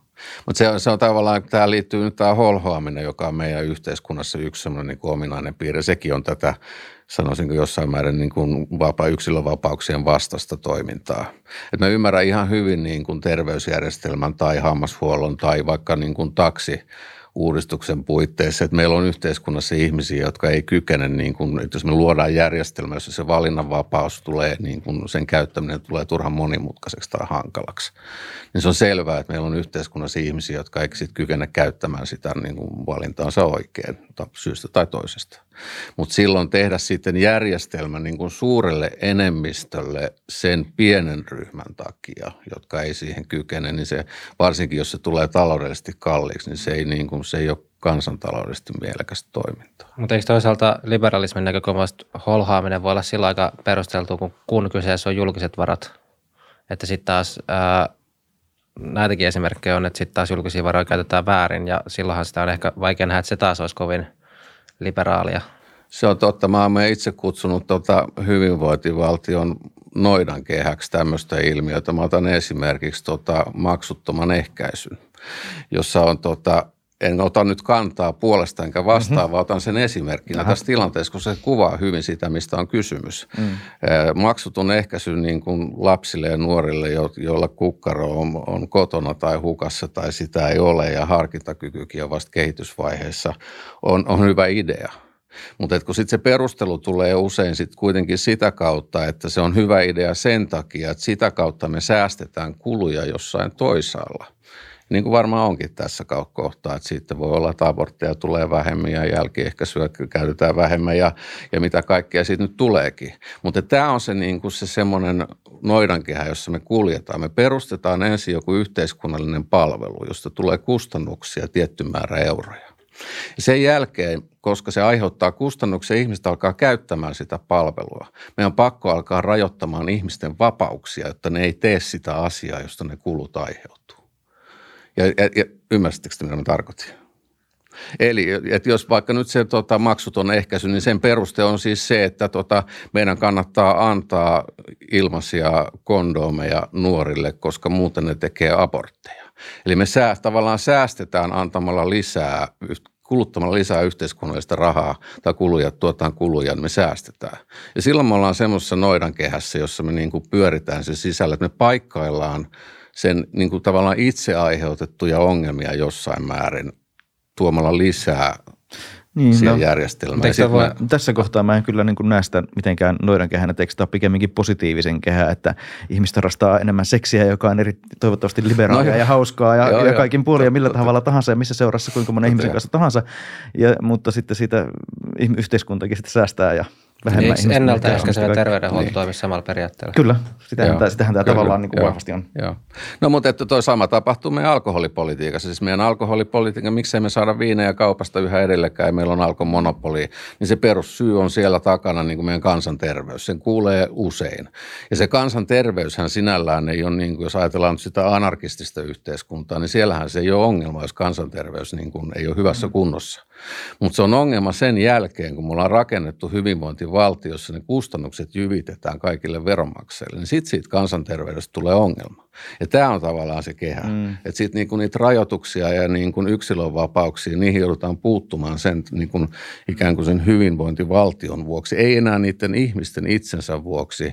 Mutta se, se on tavallaan, tämä liittyy nyt tämä holhoaminen, joka on meidän yhteiskunnassa yksi sellainen niin kuin ominainen piirre. Sekin on tätä, sanoisinko jossain määrin niin kuin vapaa, yksilövapauksien vastaista toimintaa. Et mä ymmärrän ihan hyvin niin kuin terveysjärjestelmän tai hammashuollon tai vaikka niin kuin taksi uudistuksen puitteissa, että meillä on yhteiskunnassa ihmisiä, jotka ei kykene, niin kuin, että jos me luodaan järjestelmä, jossa se valinnanvapaus tulee, niin kuin sen käyttäminen tulee turhan monimutkaiseksi tai hankalaksi, niin se on selvää, että meillä on yhteiskunnassa ihmisiä, jotka ei kykene käyttämään sitä niin kuin valintaansa oikein syystä tai toisesta. Mutta silloin tehdä sitten järjestelmä niin kuin suurelle enemmistölle sen pienen ryhmän takia, jotka ei siihen kykene, niin se varsinkin jos se tulee taloudellisesti kalliiksi, niin se ei, niin kuin, se ei ole kansantaloudellisesti mielekästä toimintaa. Mutta eikö toisaalta liberalismin näkökulmasta holhaaminen voi olla sillä aika perusteltu, kun, kun kyseessä on julkiset varat, että sitten taas ää, näitäkin esimerkkejä on, että sitten taas julkisia varoja käytetään väärin ja silloinhan sitä on ehkä vaikea nähdä, että se taas olisi kovin – liberaalia. Se on totta. Mä oon itse kutsunut tuota hyvinvointivaltion noidan kehäksi tämmöistä ilmiötä. Mä otan esimerkiksi tota maksuttoman ehkäisyn, jossa on tota, en ota nyt kantaa puolesta enkä vastaan, mm-hmm. vaan otan sen esimerkkinä Aha. tässä tilanteessa, kun se kuvaa hyvin sitä, mistä on kysymys. Mm. Maksutun ehkäisy niin kuin lapsille ja nuorille, joilla kukkaro on, on kotona tai hukassa tai sitä ei ole ja harkintakykykin on vasta kehitysvaiheessa, on, on hyvä idea. Mutta kun sitten se perustelu tulee usein sitten kuitenkin sitä kautta, että se on hyvä idea sen takia, että sitä kautta me säästetään kuluja jossain toisaalla – niin kuin varmaan onkin tässä kohtaa, että sitten voi olla, että abortteja tulee vähemmän ja jälkiehkäisyä käytetään vähemmän ja, ja mitä kaikkea siitä nyt tuleekin. Mutta tämä on se, niin kuin se semmoinen noidankehä, jossa me kuljetaan. Me perustetaan ensin joku yhteiskunnallinen palvelu, josta tulee kustannuksia tietty määrä euroja. Ja sen jälkeen, koska se aiheuttaa kustannuksia, ihmiset alkaa käyttämään sitä palvelua. Meidän on pakko alkaa rajoittamaan ihmisten vapauksia, jotta ne ei tee sitä asiaa, josta ne kulut aiheutuu. Ja, ja, ja ymmärsittekö mitä mä tarkoitin? Eli että jos vaikka nyt se tota, maksuton ehkäisy, niin sen peruste on siis se, että tota, meidän kannattaa antaa ilmaisia kondomeja nuorille, koska muuten ne tekee abortteja. Eli me sää, tavallaan säästetään antamalla lisää, kuluttamalla lisää yhteiskunnallista rahaa tai kuluja, tuotaan kuluja, niin me säästetään. Ja silloin me ollaan semmoisessa noidankehässä, jossa me niin kuin pyöritään sen sisällä, että me paikkaillaan – sen niin kuin tavallaan itse aiheutettuja ongelmia jossain määrin tuomalla lisää niin, siihen no, järjestelmään. Voi... Mä... Tässä kohtaa mä en kyllä niin näe sitä mitenkään kehänä tekstaa pikemminkin positiivisen kehää, että ihmiset harrastaa enemmän seksiä, joka on eri, toivottavasti liberaalia no, ja hauskaa ja, joo, ja kaikin puolin ja millä tavalla tahansa ja missä seurassa kuinka monen ihmisen kanssa tahansa, ja, mutta sitten siitä yhteiskuntakin sitten säästää ja vähemmän Eikö ennaltaehkäisevä terveydenhuolto niin. toimi samalla periaatteella? Kyllä, sitähän, tämä, sitähän tämä Kyllä, tavallaan niin kuin vahvasti on. Joo. No mutta että toi sama tapahtuu meidän alkoholipolitiikassa. Siis meidän alkoholipolitiikka, miksei me saada viinejä kaupasta yhä edelleenkään ja meillä on alkomonopoli, niin se perussyy on siellä takana niin kuin meidän kansanterveys. Sen kuulee usein. Ja se kansanterveyshän sinällään ei ole, niin kuin, jos ajatellaan sitä anarkistista yhteiskuntaa, niin siellähän se ei ole ongelma, jos kansanterveys niin kuin ei ole hyvässä mm. kunnossa. Mutta se on ongelma sen jälkeen, kun me ollaan rakennettu hyvinvointivaltiossa, ne kustannukset jyvitetään kaikille veronmaksajille, niin sitten siitä kansanterveydestä tulee ongelma. Ja tämä on tavallaan se kehä. Mm. Että sitten niinku niitä rajoituksia ja niinku yksilönvapauksia, niihin joudutaan puuttumaan sen niinku ikään kuin sen hyvinvointivaltion vuoksi. Ei enää niiden ihmisten itsensä vuoksi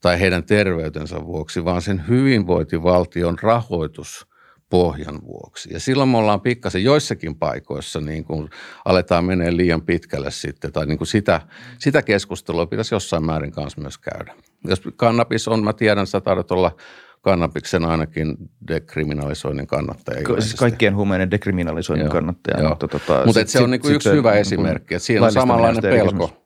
tai heidän terveytensä vuoksi, vaan sen hyvinvointivaltion rahoitus – pohjan vuoksi. Ja silloin me ollaan pikkasen joissakin paikoissa niin kuin aletaan menee liian pitkälle sitten, tai niin kuin sitä, sitä keskustelua pitäisi jossain määrin kanssa myös käydä. Jos kannabis on, mä tiedän, sä taidat olla kannabiksen ainakin dekriminalisoinnin kannattaja. Ka- siis kaikkien huumeiden dekriminalisoinnin Joo, kannattaja. Joo. Mutta, tota, Mutta sit, se on niin kuin yksi hyvä esimerkki, että siinä on samanlainen pelko. Kysymys.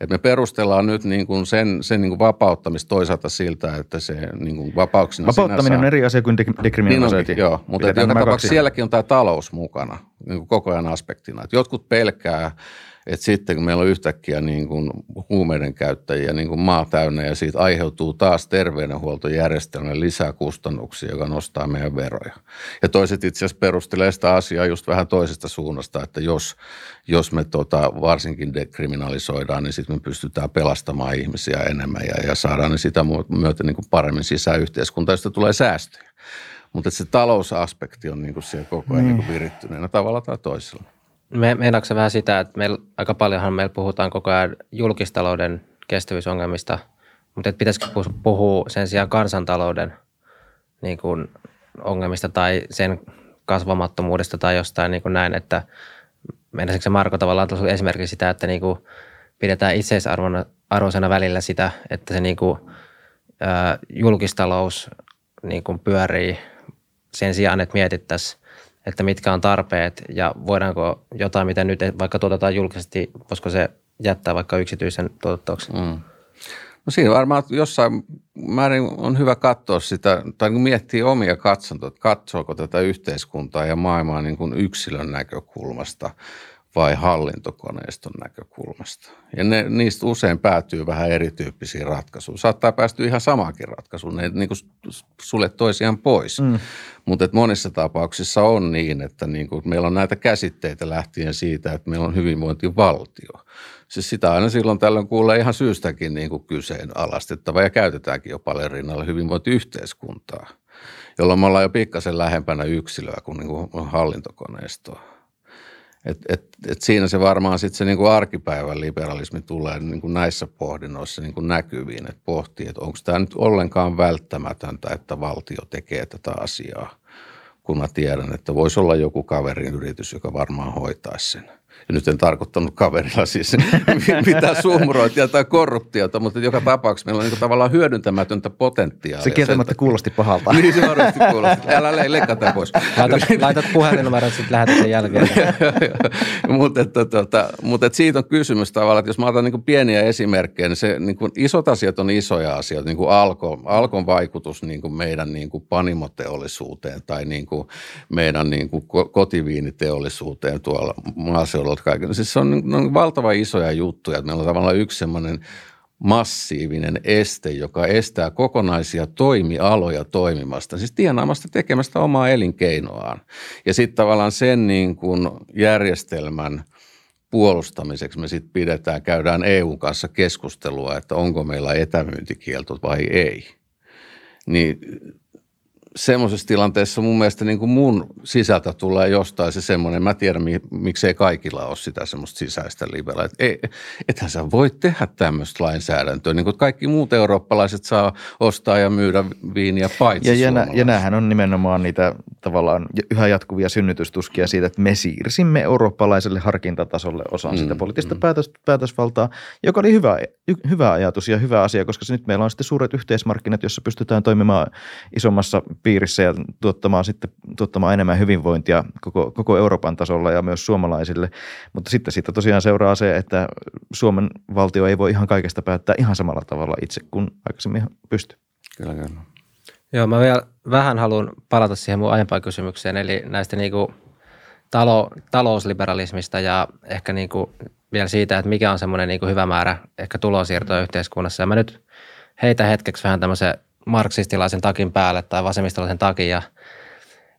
Et me perustellaan nyt niin kuin sen, sen niin kuin vapauttamista toisaalta siltä, että se niin kuin vapauksina Vapauttaminen sinänsä, on eri asia kuin dekriminalisointi. Niin joo, mutta joka tapauksessa sielläkin on tämä talous mukana niin kuin koko ajan aspektina. Et jotkut pelkää, että sitten kun meillä on yhtäkkiä niin kuin huumeiden käyttäjiä niin kuin maa täynnä ja siitä aiheutuu taas terveydenhuoltojärjestelmän lisää kustannuksia, joka nostaa meidän veroja. Ja toiset itse asiassa perustelee sitä asiaa just vähän toisesta suunnasta, että jos, jos me tota, varsinkin dekriminalisoidaan, niin sitten me pystytään pelastamaan ihmisiä enemmän ja, ja saadaan ne sitä myötä niin kuin paremmin sisään yhteiskuntaan, josta tulee säästöjä. Mutta se talousaspekti on niin kuin siellä koko ajan niin. Niin virittyneenä tavalla tai toisella. Me, meinaatko vähän sitä, että meillä, aika paljonhan meillä puhutaan koko ajan julkistalouden kestävyysongelmista, mutta että pitäisikö puhua sen sijaan kansantalouden niin kuin ongelmista tai sen kasvamattomuudesta tai jostain niin kuin näin, että meinaisiko se Marko tavallaan esimerkiksi sitä, että niin kuin pidetään itseisarvoisena välillä sitä, että se niin kuin, ää, julkistalous niin kuin pyörii sen sijaan, että mietittäisiin että mitkä on tarpeet ja voidaanko jotain, mitä nyt vaikka tuotetaan julkisesti, voisiko se jättää vaikka yksityisen tuotettavaksi? Mm. No siinä varmaan jossain määrin on hyvä katsoa sitä, tai miettiä omia katsontoja, että katsoako tätä yhteiskuntaa ja maailmaa niin kuin yksilön näkökulmasta – vai hallintokoneiston näkökulmasta. Ja ne, niistä usein päätyy vähän erityyppisiin ratkaisuihin. Saattaa päästyä ihan samaankin ratkaisuun, ne niin kuin sulle toisiaan pois. Mm. Mutta monissa tapauksissa on niin, että niin kuin meillä on näitä käsitteitä lähtien siitä, että meillä on hyvinvointivaltio. Siis sitä aina silloin tällöin kuulee ihan syystäkin niin kuin kyseenalaistettava ja käytetäänkin jo paljon rinnalla hyvinvointiyhteiskuntaa, jolloin me ollaan jo pikkasen lähempänä yksilöä kuin, niin kuin hallintokoneistoa. Et, et, et siinä se varmaan sitten se niin kuin arkipäivän liberalismi tulee niin kuin näissä pohdinnoissa niin kuin näkyviin, että pohtii, että onko tämä nyt ollenkaan välttämätöntä, että valtio tekee tätä asiaa, kun mä tiedän, että voisi olla joku kaverin yritys, joka varmaan hoitaisi sen ja nyt en tarkoittanut kaverilla siis mitään suhmurointia tai korruptiota, mutta joka tapauksessa meillä on niin tavallaan hyödyntämätöntä potentiaalia. Se kieltämättä kuulosti pahalta. niin se varmasti kuulosti. Älä le- leikata pois. Laitat, laitat puhelinnumerot sitten lähetyksen jälkeen. mutta että, tota, mutta että siitä on kysymys tavallaan, että jos mä otan niin pieniä esimerkkejä, niin, se, niin kuin isot asiat on isoja asioita, niin kuin alko, alkon vaikutus niin kuin meidän niin kuin panimoteollisuuteen tai niin kuin meidän niin kuin kotiviiniteollisuuteen tuolla maaseudulla palvelut kaiken. Siis se on, niin, on valtava isoja juttuja. Meillä on tavallaan yksi semmoinen massiivinen este, joka estää kokonaisia toimialoja toimimasta, siis tienaamasta tekemästä omaa elinkeinoaan. Ja sitten tavallaan sen niin kuin järjestelmän puolustamiseksi me sitten pidetään, käydään EUn kanssa keskustelua, että onko meillä etämyyntikielto vai ei. Niin semmoisessa tilanteessa mun mielestä niin kuin mun sisältä tulee jostain se semmoinen, mä tiedän miksei kaikilla ole sitä semmoista sisäistä liberaa. Et, ethän sä voi tehdä tämmöistä lainsäädäntöä, niin kuin kaikki muut eurooppalaiset saa ostaa ja myydä viiniä paitsi Ja, ja, ja näähän on nimenomaan niitä tavallaan yhä jatkuvia synnytystuskia siitä, että me siirsimme eurooppalaiselle harkintatasolle osan mm, sitä poliittista mm. päätös, päätösvaltaa, joka oli hyvä, hyvä ajatus ja hyvä asia, koska nyt meillä on sitten suuret yhteismarkkinat, jossa pystytään toimimaan isommassa piirissä ja tuottamaan sitten tuottamaan enemmän hyvinvointia koko, koko Euroopan tasolla ja myös suomalaisille. Mutta sitten siitä tosiaan seuraa se, että Suomen valtio ei voi ihan kaikesta päättää ihan samalla tavalla itse kuin aikaisemmin pystyy. Kyllä, kyllä. Joo, mä vielä vähän haluan palata siihen mun aiempaan kysymykseen, eli näistä niinku talo, talousliberalismista ja ehkä niinku vielä siitä, että mikä on semmoinen niinku hyvä määrä ehkä tulonsiirtoja yhteiskunnassa. Ja mä nyt heitä hetkeksi vähän tämmöisen marksistilaisen takin päälle tai vasemmistolaisen takin ja,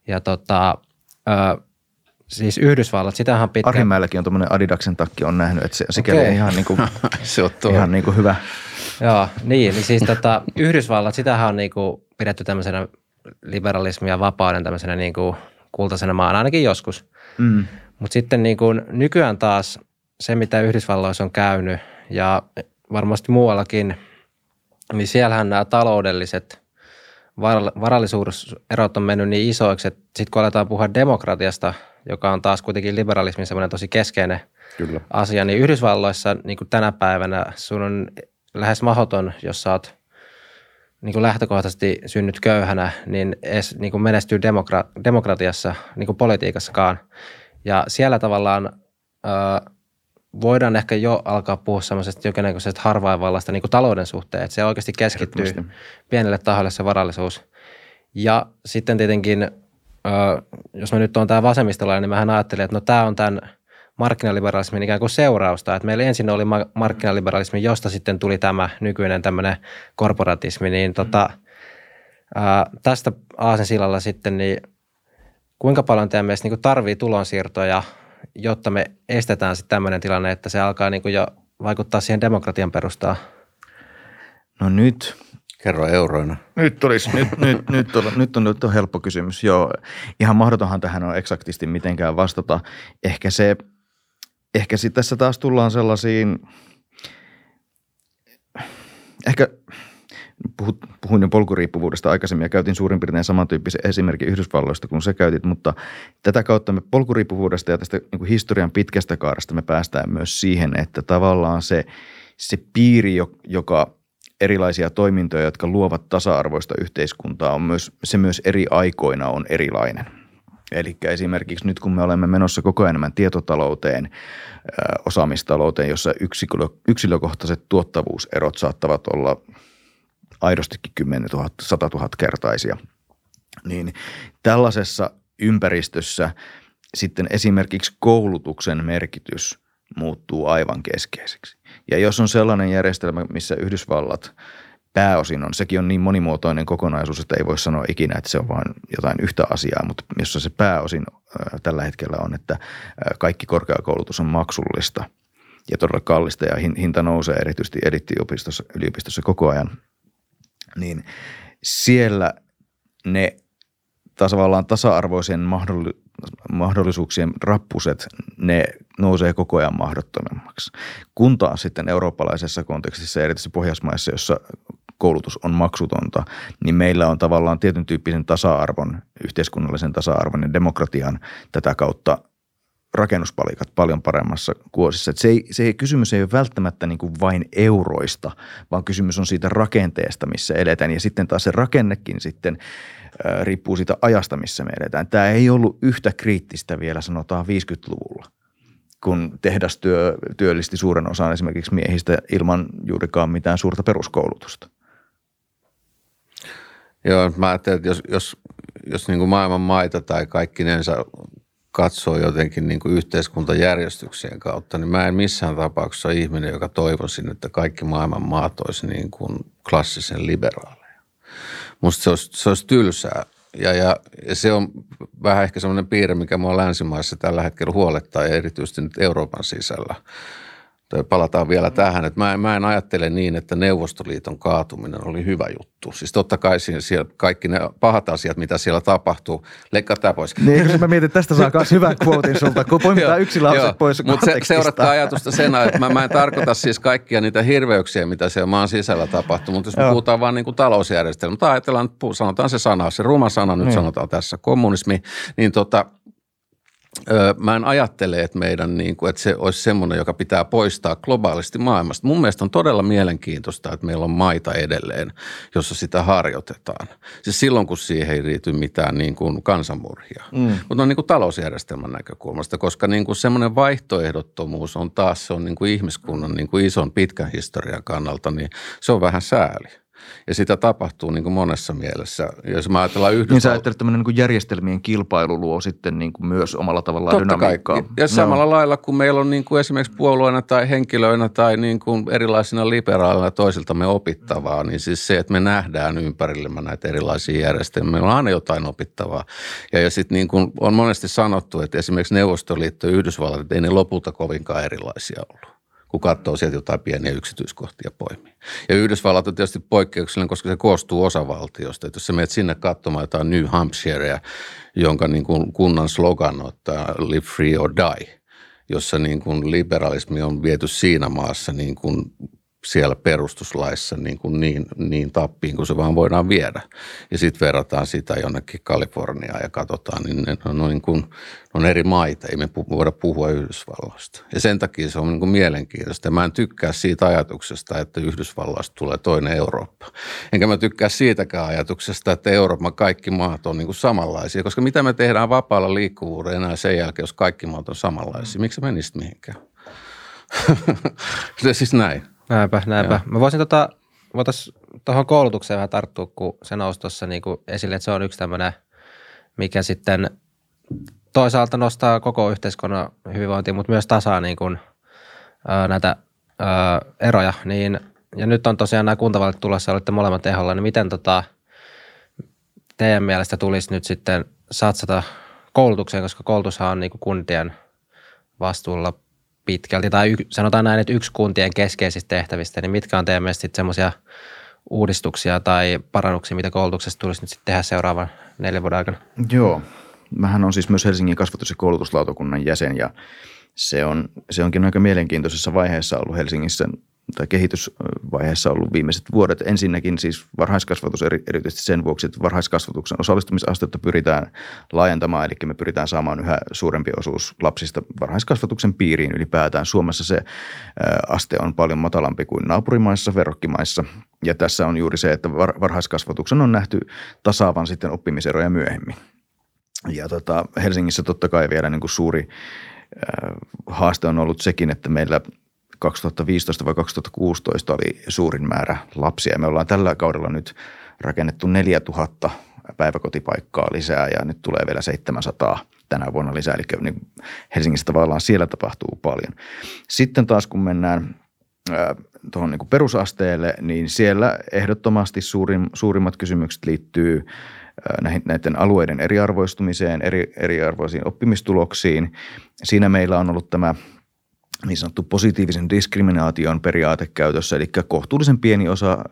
ja tota, ö, siis Yhdysvallat, sitähän on pitkään. Arhimäelläkin on tuommoinen Adidaksen takki, on nähnyt, että se sikäli Okei. ihan, niin kuin, Se on tuo. ihan niin kuin hyvä. Joo, niin, niin siis tota, Yhdysvallat, sitähän on niinku pidetty tämmöisenä liberalismin ja vapauden tämmöisenä niinku kultaisena maana, ainakin joskus. Mm. Mutta sitten niin kuin nykyään taas se, mitä Yhdysvalloissa on käynyt ja varmasti muuallakin, niin siellähän nämä taloudelliset varal- varallisuuserot on mennyt niin isoiksi, että sitten kun aletaan puhua demokratiasta, joka on taas kuitenkin liberalismin semmoinen tosi keskeinen Kyllä. asia, niin Yhdysvalloissa niin kuin tänä päivänä sun on lähes mahdoton, jos sä oot niin kuin lähtökohtaisesti synnyt köyhänä, niin edes niin kuin menestyy demokra- demokratiassa, niin kuin politiikassakaan. Ja siellä tavallaan voidaan ehkä jo alkaa puhua semmoisesta jonkinnäköisestä harvainvallasta niin kuin talouden suhteen, että se oikeasti keskittyy pienelle taholle se varallisuus. Ja sitten tietenkin, ö, jos mä nyt on tämä vasemmistolainen, niin mähän ajattelin, että no tämä on tämän markkinaliberalismin ikään kuin seurausta. Että meillä ensin oli ma- markkinaliberalismi, josta sitten tuli tämä nykyinen tämmöinen korporatismi. Niin tota, tästä Aasensilalla sitten, niin kuinka paljon teidän mielestä niin tarvii tulonsiirtoja, jotta me estetään sitten tämmöinen tilanne, että se alkaa niin kuin jo vaikuttaa siihen demokratian perustaan? No nyt, Kerro euroina. Nyt, olisi, nyt, nyt, nyt, on, nyt, on, nyt on helppo kysymys. Joo, ihan mahdotonhan tähän on eksaktisti mitenkään vastata. Ehkä se, ehkä sit tässä taas tullaan sellaisiin, ehkä puhut, puhuin jo polkuriippuvuudesta aikaisemmin ja käytin suurin piirtein samantyyppisen esimerkin Yhdysvalloista kuin se käytit, mutta tätä kautta me polkuriippuvuudesta ja tästä niin kuin historian pitkästä kaaresta me päästään myös siihen, että tavallaan se, se piiri, jo- joka erilaisia toimintoja, jotka luovat tasa-arvoista yhteiskuntaa, on myös, se myös eri aikoina on erilainen. Eli esimerkiksi nyt kun me olemme menossa koko ajan enemmän tietotalouteen, osaamistalouteen, jossa yksilö, yksilökohtaiset tuottavuuserot saattavat olla aidostikin 10 000, 100 000 kertaisia, niin tällaisessa ympäristössä sitten esimerkiksi koulutuksen merkitys muuttuu aivan keskeiseksi. Ja jos on sellainen järjestelmä, missä Yhdysvallat pääosin on, sekin on niin monimuotoinen kokonaisuus, että ei voi sanoa ikinä, että se on vain jotain yhtä asiaa, mutta jossa se pääosin ää, tällä hetkellä on, että kaikki korkeakoulutus on maksullista. Ja todella kallista ja hin- hinta nousee erityisesti eliittiopistossa yliopistossa koko ajan, niin siellä ne tavallaan tasa-arvoisen mahdolli- mahdollisuuksien rappuset, ne nousee koko ajan mahdottomammaksi. Kun taas sitten eurooppalaisessa kontekstissa, erityisesti Pohjoismaissa, jossa koulutus on maksutonta, niin meillä on tavallaan tietyn tyyppisen tasa-arvon, yhteiskunnallisen tasa-arvon ja demokratian tätä kautta rakennuspalikat paljon paremmassa kuosissa. Se, ei, se kysymys ei ole välttämättä niin kuin vain euroista, vaan kysymys on siitä rakenteesta, missä eletään. Ja sitten taas se rakennekin sitten riippuu siitä ajasta, missä me eletään. Tämä ei ollut yhtä kriittistä vielä sanotaan 50-luvulla kun tehdastyö työllisti suuren osan esimerkiksi miehistä ilman juurikaan mitään suurta peruskoulutusta. Joo, mä ajattelin, että jos, jos, jos niin kuin maailman maita tai kaikkinensa katsoo jotenkin niin kuin yhteiskuntajärjestyksien kautta, niin mä en missään tapauksessa ole ihminen, joka toivoisin, että kaikki maailman maat olisi niin kuin klassisen liberaaleja. Musta se olisi, se olisi tylsää. Ja, ja, ja se on vähän ehkä semmoinen piirre, mikä mua länsimaissa tällä hetkellä huolettaa ja erityisesti nyt Euroopan sisällä. Palataan vielä tähän, että mä, en- mä en ajattele niin, että Neuvostoliiton kaatuminen oli hyvä juttu. Siis totta kai siinä, siellä kaikki ne pahat asiat, mitä siellä tapahtuu, leikkaa tämä pois. Niin, se mä mietin, että tästä saa myös hyvän quotein sulta, kun poimitaan yksi lause pois Mutta se, seuratkaa ajatusta sen, että mä, mä en tarkoita siis kaikkia niitä hirveyksiä, mitä siellä maan sisällä tapahtuu, mutta jos me Joo. puhutaan vaan niin kuin talousjärjestelmä, tai ajatellaan, sanotaan se sana, se ruma sana nyt Niin. sanotaan tässä, kommunismi, niin tota, Öö, mä en ajattele, että meidän niin kuin, että se olisi semmoinen, joka pitää poistaa globaalisti maailmasta. Mun mielestä on todella mielenkiintoista, että meillä on maita edelleen, jossa sitä harjoitetaan. Siis silloin, kun siihen ei liity mitään niin kuin kansanmurhia. Mm. Mutta on niin kuin talousjärjestelmän näkökulmasta, koska niin kuin semmoinen vaihtoehdottomuus on taas, se on niin kuin ihmiskunnan niin kuin ison pitkän historian kannalta, niin se on vähän sääli. Ja sitä tapahtuu niin kuin monessa mielessä. Jos mä ajatellaan Yhdysvaltoja. Niin sä ajattelet, että tämmöinen niin järjestelmien kilpailu luo sitten niin kuin myös omalla tavallaan Totta dynamiikkaa. Kai. Ja samalla no. lailla, kun meillä on niin kuin esimerkiksi puolueena tai henkilöinä tai niin kuin erilaisina liberaaleina toisiltamme opittavaa, niin siis se, että me nähdään ympärillemme näitä erilaisia järjestelmiä, meillä on aina jotain opittavaa. Ja, ja sitten niin kuin on monesti sanottu, että esimerkiksi Neuvostoliitto ja Yhdysvallat, ei ne lopulta kovinkaan erilaisia ollut kun katsoo sieltä jotain pieniä yksityiskohtia poimia. Ja Yhdysvallat on tietysti poikkeuksellinen, koska se koostuu osavaltiosta. Että jos sä menet sinne katsomaan jotain New Hampshirea, jonka niin kuin kunnan slogan on, että live free or die, jossa niin kuin liberalismi on viety siinä maassa niin kuin siellä perustuslaissa niin, kuin niin, niin tappiin kuin se vaan voidaan viedä. Ja sitten verrataan sitä jonnekin Kaliforniaan ja katsotaan, niin ne on, niin kuin, on eri maita, ei me voida puhua Yhdysvalloista. Ja sen takia se on niin kuin mielenkiintoista. Mä en tykkää siitä ajatuksesta, että Yhdysvalloista tulee toinen Eurooppa. Enkä mä tykkää siitäkään ajatuksesta, että Euroopan kaikki maat on niin kuin samanlaisia, koska mitä me tehdään vapaalla liikkuvuudella enää sen jälkeen, jos kaikki maat on samanlaisia. Miksi menisit mihinkään? se siis näin. Näinpä, näinpä. Joo. Mä voisin tota, voitais tuohon koulutukseen vähän tarttua, kun se nousi tuossa niin esille, että se on yksi tämmöinen, mikä sitten toisaalta nostaa koko yhteiskunnan hyvinvointia, mutta myös tasaa niin kuin, ää, näitä ää, eroja. Niin, ja nyt on tosiaan nämä kuntavalit tulossa, olette molemmat eholla, niin miten tota, teidän mielestä tulisi nyt sitten satsata koulutukseen, koska koulutushan on niin kuin kuntien vastuulla pitkälti, tai y, sanotaan näin, että yksi kuntien keskeisistä tehtävistä, niin mitkä on teidän mielestä semmoisia uudistuksia tai parannuksia, mitä koulutuksessa tulisi nyt sitten tehdä seuraavan neljän vuoden aikana? Joo, mähän on siis myös Helsingin kasvatus- ja koulutuslautakunnan jäsen ja se, on, se onkin aika mielenkiintoisessa vaiheessa ollut Helsingissä tai kehitysvaiheessa ollut viimeiset vuodet. Ensinnäkin siis varhaiskasvatus eri, erityisesti sen vuoksi, että varhaiskasvatuksen osallistumisastetta pyritään laajentamaan, eli me pyritään saamaan yhä suurempi osuus lapsista varhaiskasvatuksen piiriin ylipäätään. Suomessa se aste on paljon matalampi kuin naapurimaissa, verrokkimaissa. Ja tässä on juuri se, että varhaiskasvatuksen on nähty tasaavan sitten oppimiseroja myöhemmin. Ja tota, Helsingissä totta kai vielä niin kuin suuri haaste on ollut sekin, että meillä 2015 vai 2016 oli suurin määrä lapsia. Me ollaan tällä kaudella nyt rakennettu 4000 päiväkotipaikkaa lisää ja nyt tulee vielä 700 tänä vuonna lisää. Eli niin Helsingissä tavallaan siellä tapahtuu paljon. Sitten taas kun mennään tuohon niin perusasteelle, niin siellä ehdottomasti suurimmat kysymykset liittyy näihin, näiden alueiden eriarvoistumiseen, eri, eriarvoisiin oppimistuloksiin. Siinä meillä on ollut tämä – niin sanottu positiivisen diskriminaation periaate käytössä, eli kohtuullisen pieni osa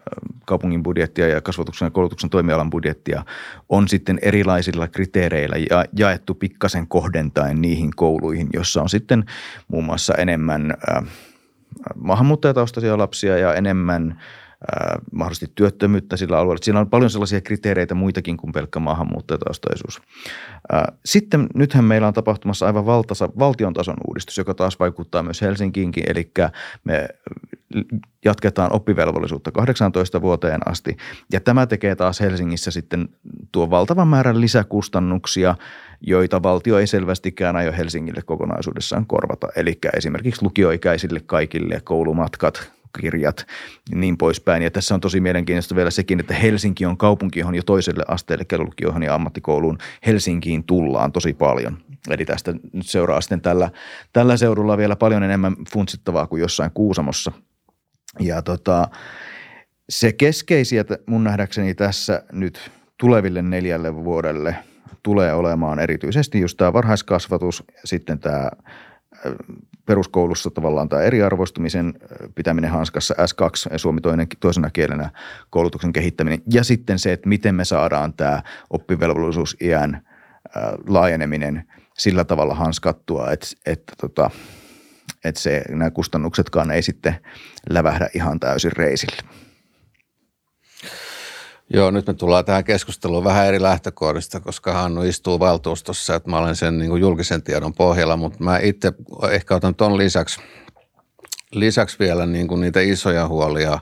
kaupungin budjettia ja kasvatuksen ja koulutuksen toimialan budjettia on sitten erilaisilla kriteereillä ja jaettu pikkasen kohdentaen niihin kouluihin, jossa on sitten muun muassa enemmän maahanmuuttajataustaisia lapsia ja enemmän mahdollisesti työttömyyttä sillä alueella. Siinä on paljon sellaisia kriteereitä muitakin kuin pelkkä maahanmuuttajataustaisuus. Sitten nythän meillä on tapahtumassa aivan valtasa, valtion tason uudistus, joka taas vaikuttaa myös Helsinkiinkin, eli me jatketaan oppivelvollisuutta 18 vuoteen asti. Ja tämä tekee taas Helsingissä sitten tuo valtavan määrän lisäkustannuksia, joita valtio ei selvästikään aio Helsingille kokonaisuudessaan korvata. Eli esimerkiksi lukioikäisille kaikille koulumatkat, kirjat ja niin poispäin. Ja tässä on tosi mielenkiintoista vielä sekin, että Helsinki on kaupunki, johon jo toiselle asteelle, kellulukioon ja ammattikouluun Helsinkiin tullaan tosi paljon. Eli tästä nyt seuraa sitten tällä, tällä seudulla vielä paljon enemmän funtsittavaa kuin jossain Kuusamossa. Ja tota, se keskeisiä mun nähdäkseni tässä nyt tuleville neljälle vuodelle tulee olemaan erityisesti just tämä varhaiskasvatus, sitten tämä peruskoulussa tavallaan tämä eriarvoistumisen pitäminen hanskassa, S2, suomi toinen, toisena kielenä, koulutuksen kehittäminen ja sitten se, että miten me saadaan tämä oppivelvollisuusiän laajeneminen sillä tavalla hanskattua, että, että, tota, että se, nämä kustannuksetkaan ei sitten lävähdä ihan täysin reisille. Joo, nyt me tullaan tähän keskusteluun vähän eri lähtökohdista, koska Hannu istuu valtuustossa, että mä olen sen niin julkisen tiedon pohjalla, mutta mä itse ehkä otan tuon lisäksi, lisäksi vielä niin kuin niitä isoja huolia,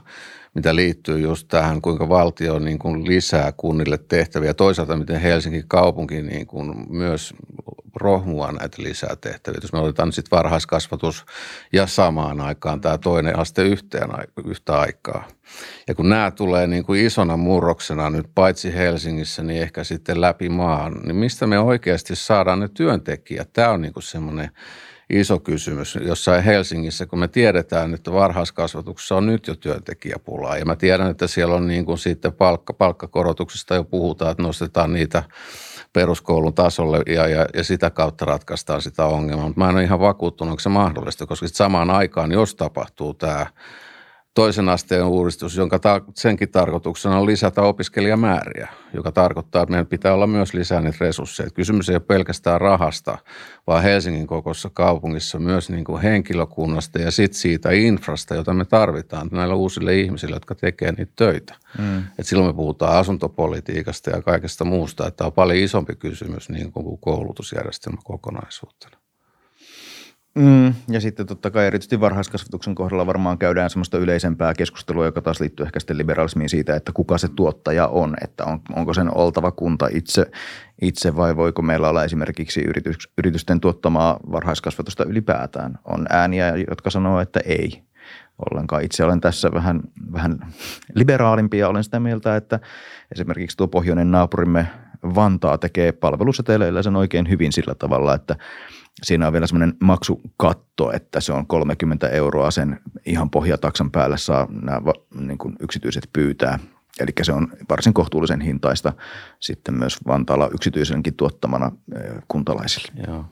mitä liittyy just tähän, kuinka valtio niin kuin lisää kunnille tehtäviä. Toisaalta miten Helsingin kaupunki niin kuin myös rohmua näitä lisätehtäviä. Jos me otetaan sitten varhaiskasvatus ja samaan aikaan tämä toinen aste yhteen, yhtä aikaa. Ja kun nämä tulee niin kuin isona murroksena nyt paitsi Helsingissä, niin ehkä sitten läpi maan, niin mistä me oikeasti saadaan ne työntekijät? Tämä on niin kuin semmoinen iso kysymys jossain Helsingissä, kun me tiedetään, että varhaiskasvatuksessa on nyt jo työntekijäpulaa. Ja mä tiedän, että siellä on niin kuin sitten palkka, palkkakorotuksesta jo puhutaan, että nostetaan niitä peruskoulun tasolle ja, ja, ja sitä kautta ratkaistaan sitä ongelmaa. Mutta mä en ole ihan vakuuttunut, onko se mahdollista, koska samaan aikaan, jos tapahtuu tämä toisen asteen uudistus, jonka ta- senkin tarkoituksena on lisätä opiskelijamääriä, joka tarkoittaa, että meidän pitää olla myös lisää niitä resursseja. Kysymys ei ole pelkästään rahasta, vaan Helsingin kokossa kaupungissa myös niin kuin henkilökunnasta ja sitten siitä infrasta, jota me tarvitaan näillä uusille ihmisille, jotka tekee niitä töitä. Mm. Et silloin me puhutaan asuntopolitiikasta ja kaikesta muusta, että tämä on paljon isompi kysymys niin kuin koulutusjärjestelmä kokonaisuutena. Mm, ja sitten totta kai erityisesti varhaiskasvatuksen kohdalla varmaan käydään semmoista yleisempää keskustelua, joka taas liittyy ehkä sitten liberalismiin siitä, että kuka se tuottaja on, että on, onko sen oltava kunta itse, itse vai voiko meillä olla esimerkiksi yritys, yritysten tuottamaa varhaiskasvatusta ylipäätään. On ääniä, jotka sanoo, että ei ollenkaan. Itse olen tässä vähän, vähän liberaalimpi ja olen sitä mieltä, että esimerkiksi tuo pohjoinen naapurimme Vantaa tekee palveluseteleillä sen oikein hyvin sillä tavalla, että – siinä on vielä semmoinen maksukatto, että se on 30 euroa sen ihan pohjataksan päälle saa nämä niin kuin yksityiset pyytää. Eli se on varsin kohtuullisen hintaista sitten myös Vantaalla yksityisenkin tuottamana kuntalaisille. Joo.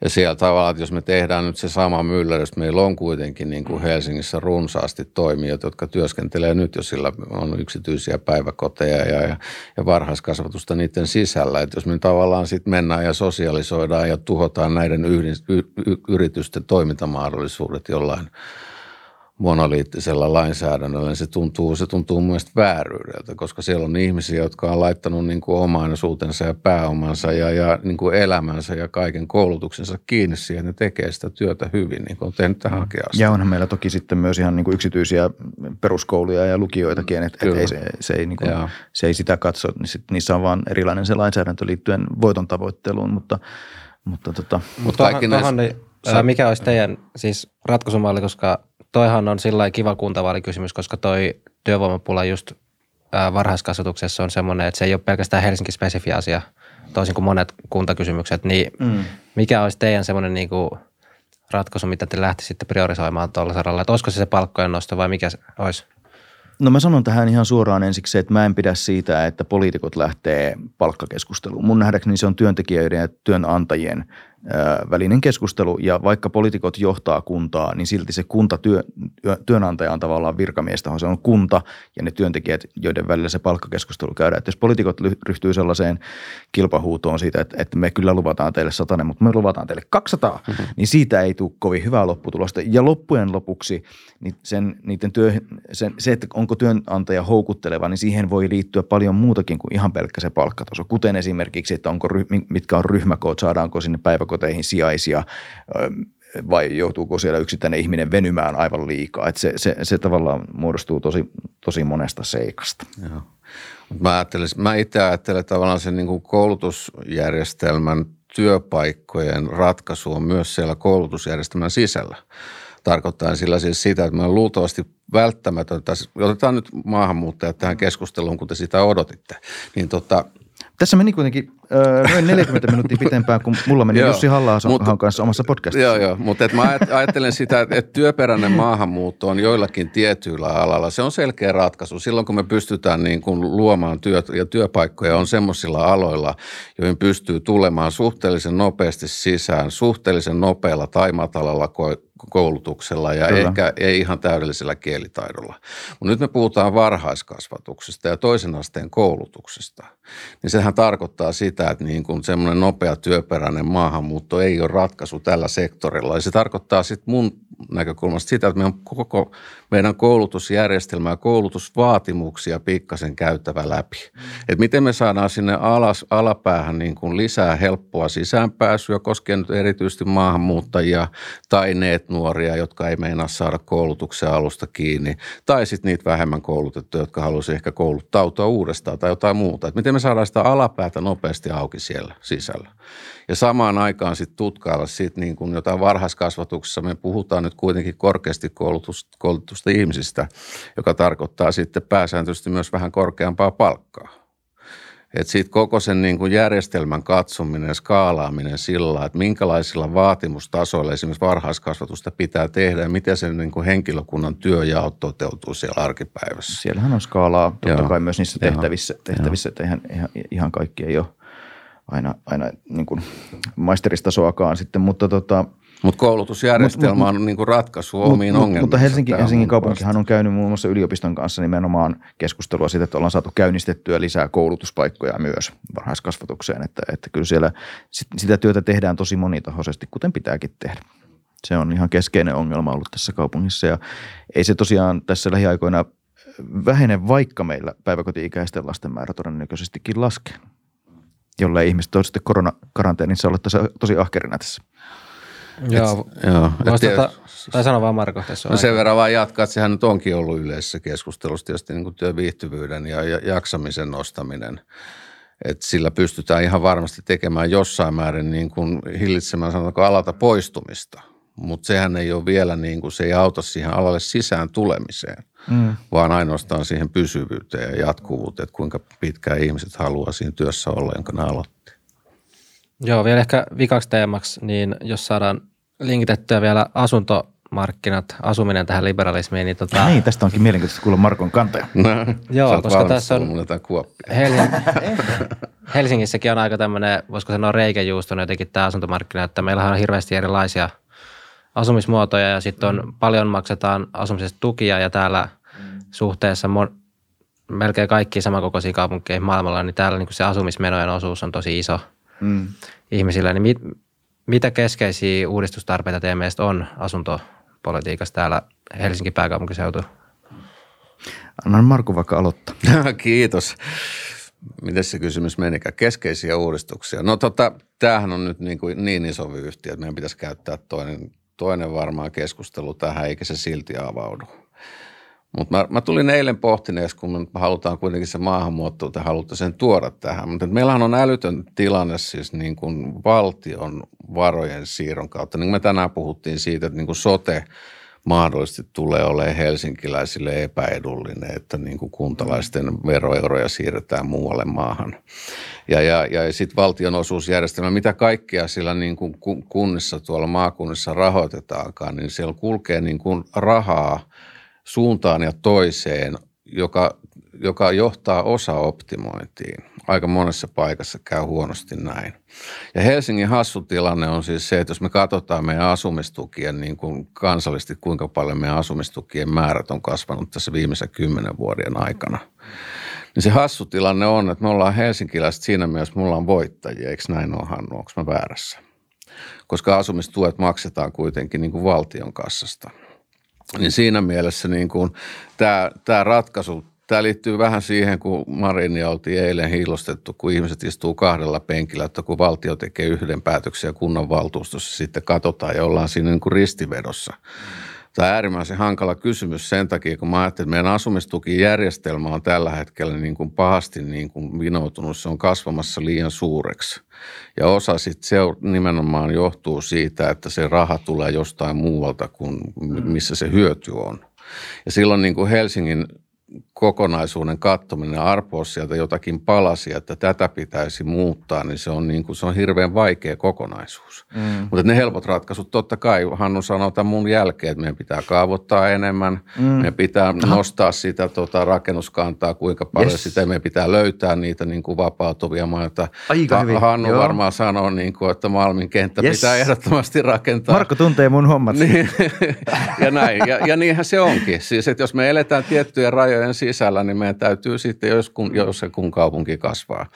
Ja siellä tavallaan, että jos me tehdään nyt se sama myllerys, meillä on kuitenkin niin kuin Helsingissä runsaasti toimijoita, jotka työskentelee nyt jo sillä on yksityisiä päiväkoteja ja, ja, ja varhaiskasvatusta niiden sisällä. Että jos me tavallaan sitten mennään ja sosialisoidaan ja tuhotaan näiden yhdis, y, y, yritysten toimintamahdollisuudet jollain – monoliittisella lainsäädännöllä, niin se tuntuu, se tuntuu mun mielestä vääryydeltä, koska siellä on ihmisiä, jotka on laittanut niin kuin omaisuutensa ja pääomansa ja, ja niin kuin elämänsä ja kaiken koulutuksensa kiinni siihen, että ne tekee sitä työtä hyvin, niin kuin on tehnyt tähän asti. Ja onhan meillä toki sitten myös ihan niin kuin yksityisiä peruskouluja ja lukioitakin, että, että ei, se, se, ei niin kuin, se ei sitä katso, niin sit, niissä on vaan erilainen se lainsäädäntö liittyen voiton tavoitteluun, mutta, mutta, tota, mutta kaikki näissä, niin, mikä olisi teidän siis ratkaisumalli, koska toihan on sillä kiva kuntavaalikysymys, koska toi työvoimapula just varhaiskasvatuksessa on semmoinen, että se ei ole pelkästään Helsinki-spesifi asia, toisin kuin monet kuntakysymykset, niin mm. mikä olisi teidän semmoinen niin kuin ratkaisu, mitä te lähtisitte priorisoimaan tuolla saralla, että olisiko se se palkkojen nosto vai mikä se olisi? No mä sanon tähän ihan suoraan ensiksi, että mä en pidä siitä, että poliitikot lähtee palkkakeskusteluun. Mun nähdäkseni se on työntekijöiden ja työnantajien välinen keskustelu ja vaikka poliitikot johtaa kuntaa, niin silti se kunta työ, työnantaja on tavallaan virkamiestä, se on kunta ja ne työntekijät, joiden välillä se palkkakeskustelu käydään. Että jos poliitikot ryhtyy sellaiseen kilpahuutoon siitä, että, että me kyllä luvataan teille satanen, mutta me luvataan teille 200, mm-hmm. niin siitä ei tule kovin hyvää lopputulosta. Ja loppujen lopuksi niin sen, niiden työ, sen, se, että onko työnantaja houkutteleva, niin siihen voi liittyä paljon muutakin kuin ihan pelkkä se palkkataso, kuten esimerkiksi, että onko, mitkä on ryhmäkoot, saadaanko sinne päivä päiväkoteihin sijaisia vai joutuuko siellä yksittäinen ihminen venymään aivan liikaa. Että se, se, se tavallaan muodostuu tosi, tosi monesta seikasta. Joo. Mä, mä itse ajattelen tavallaan sen niin kuin koulutusjärjestelmän työpaikkojen ratkaisu on myös siellä koulutusjärjestelmän sisällä. Tarkoittaa sillä siis sitä, että on luultavasti välttämätöntä, otetaan nyt maahanmuuttajat tähän keskusteluun, kun te sitä odotitte, niin tota, tässä meni kuitenkin öö, noin 40 minuuttia pitempään, kun mulla meni Jussi halla kanssa omassa podcastissa. Joo, joo, mutta et mä ajattelen sitä, että työperäinen maahanmuutto on joillakin tietyillä alalla. Se on selkeä ratkaisu. Silloin kun me pystytään niin kuin luomaan työt ja työpaikkoja on semmoisilla aloilla, joihin pystyy tulemaan suhteellisen nopeasti sisään, suhteellisen nopealla tai matalalla koulutuksella ja Kyllä. ehkä ei ihan täydellisellä kielitaidolla. Mutta nyt me puhutaan varhaiskasvatuksesta ja toisen asteen koulutuksesta. Niin sehän tarkoittaa sitä, että niin kuin semmoinen nopea työperäinen maahanmuutto ei ole ratkaisu tällä sektorilla. Ja se tarkoittaa sitten mun näkökulmasta sitä, että meidän koko meidän koulutusjärjestelmää ja koulutusvaatimuksia pikkasen käyttävä läpi. Mm. Et miten me saadaan sinne alas, alapäähän niin kuin lisää helppoa sisäänpääsyä koskien nyt erityisesti maahanmuuttajia tai ne, että nuoria, jotka ei meinaa saada koulutuksen alusta kiinni, tai sitten niitä vähemmän koulutettuja, jotka haluaisi ehkä kouluttautua uudestaan tai jotain muuta. Et miten me saadaan sitä alapäätä nopeasti auki siellä sisällä. Ja samaan aikaan sitten tutkailla sit niin kuin jotain varhaiskasvatuksessa. Me puhutaan nyt kuitenkin korkeasti koulutusta, koulutusta ihmisistä, joka tarkoittaa sitten pääsääntöisesti myös vähän korkeampaa palkkaa. Että sitten koko sen niin kuin järjestelmän katsominen ja skaalaaminen sillä, että minkälaisilla vaatimustasoilla esimerkiksi varhaiskasvatusta pitää tehdä ja miten sen niin kuin henkilökunnan työjao toteutuu siellä arkipäivässä. Siellähän on skaalaa totta Joo. kai myös niissä tehtävissä, tehtävissä että ihan, ihan, ihan kaikki ei ole aina, aina niin kuin maisteristasoakaan sitten, mutta tota, mutta koulutusjärjestelmä mut, on niin kuin ratkaisu mut, omiin mut, ongelmiin. Mutta Helsinki, Helsingin kaupunkihan on käynyt muun muassa yliopiston kanssa nimenomaan keskustelua siitä, että ollaan saatu käynnistettyä lisää koulutuspaikkoja myös varhaiskasvatukseen. Että, että kyllä siellä sitä työtä tehdään tosi monitahoisesti, kuten pitääkin tehdä. Se on ihan keskeinen ongelma ollut tässä kaupungissa ja ei se tosiaan tässä lähiaikoina vähene, vaikka meillä päiväkoti-ikäisten lasten määrä todennäköisestikin laskee jolle ihmiset olisivat sitten koronakaranteenissa olla tosi, tosi ahkerina tässä. Joo, et, joo. Vastata, tai sano vaan Marko tässä no sen verran vaan jatkaa, että sehän nyt onkin ollut yleisessä keskustelussa tietysti niin kuin työviihtyvyyden ja jaksamisen nostaminen. Että sillä pystytään ihan varmasti tekemään jossain määrin niin kuin hillitsemään sanotaanko alalta poistumista. Mutta sehän ei ole vielä niin kuin, se ei auta siihen alalle sisään tulemiseen, mm. vaan ainoastaan siihen pysyvyyteen ja jatkuvuuteen, että kuinka pitkään ihmiset haluaa siinä työssä olla, jonka ne aloitti. Joo, vielä ehkä vikaksi teemaksi, niin jos saadaan linkitettyä vielä asuntomarkkinat, asuminen tähän liberalismiin. Niin, tota... Niin, tästä onkin mielenkiintoista kuulla Markon kantoja. No, Joo, koska tässä on Hel- Helsingissäkin on aika tämmöinen, voisiko sanoa reikäjuustona jotenkin tämä asuntomarkkina, että meillä on hirveästi erilaisia asumismuotoja ja sitten on mm. paljon maksetaan asumisesta tukia ja täällä mm. suhteessa mon- melkein kaikki samankokoisia kaupunkeja maailmalla, niin täällä niin se asumismenojen osuus on tosi iso mm. ihmisillä. Niin mit, mitä keskeisiä uudistustarpeita teidän mielestä on asuntopolitiikassa täällä Helsingin pääkaupunkiseutu? Annan Marku vaikka aloittaa. Kiitos. Miten se kysymys menikään? Keskeisiä uudistuksia. No tota, tämähän on nyt niin, kuin niin iso vyyhti, että meidän pitäisi käyttää toinen, toinen varmaan keskustelu tähän, eikä se silti avaudu. Mutta mä, mä, tulin eilen pohtineeksi, kun me halutaan kuitenkin se maahanmuutto, että halutaan sen tuoda tähän. Mutta meillähän on älytön tilanne siis niin kuin valtion varojen siirron kautta. Niin kuin me tänään puhuttiin siitä, että niin kuin sote mahdollisesti tulee olemaan helsinkiläisille epäedullinen, että niin kuin kuntalaisten veroeuroja siirretään muualle maahan. Ja, ja, ja sitten valtionosuusjärjestelmä, mitä kaikkea sillä niin kuin kunnissa, tuolla maakunnissa rahoitetaankaan, niin siellä kulkee niin kuin rahaa – suuntaan ja toiseen, joka, joka johtaa osa optimointiin. Aika monessa paikassa käy huonosti näin. Ja Helsingin hassu tilanne on siis se, että jos me katsotaan meidän asumistukien niin kuin kansallisesti, kuinka paljon meidän asumistukien määrät on kasvanut tässä viimeisen kymmenen vuoden aikana, niin se hassu tilanne on, että me ollaan helsinkiläiset siinä mielessä, me ollaan voittajia, eikö näin ole Hannu, onko mä väärässä? Koska asumistuet maksetaan kuitenkin niin kuin valtion kassasta – niin siinä mielessä niin kuin tämä, tämä ratkaisu, tämä liittyy vähän siihen, kun Marinia oltiin eilen hiilostettu, kun ihmiset istuu kahdella penkillä, että kun valtio tekee yhden päätöksen ja kunnan valtuustossa sitten katsotaan ja ollaan siinä niin kuin ristivedossa. Tämä on äärimmäisen hankala kysymys sen takia, kun mä ajattelin, että meidän asumistukijärjestelmä on tällä hetkellä niin kuin pahasti niin kuin vinoutunut. Se on kasvamassa liian suureksi. Ja osa sitten se nimenomaan johtuu siitä, että se raha tulee jostain muualta kuin missä se hyöty on. Ja silloin niin kuin Helsingin kokonaisuuden kattominen ja arpoa sieltä jotakin palasia, että tätä pitäisi muuttaa, niin se on, niin kuin, se on hirveän vaikea kokonaisuus. Mm. Mutta ne helpot ratkaisut, totta kai Hannu sanoi tämän mun jälkeen, että meidän pitää kaavoittaa enemmän, mm. meidän pitää Aha. nostaa sitä tota, rakennuskantaa, kuinka paljon yes. sitä, meidän pitää löytää niitä niin kuin vapautuvia maita. Aika hyvin. Hannu Joo. varmaan sanoo, niin kuin, että Malmin kenttä yes. pitää ehdottomasti rakentaa. Marko tuntee mun hommat. Niin, ja näin, ja, ja niinhän se onkin. Siis, että jos me eletään tiettyjen rajojen sisällä, niin meidän täytyy sitten, jos, kun, jos se kun kaupunki kasvaa.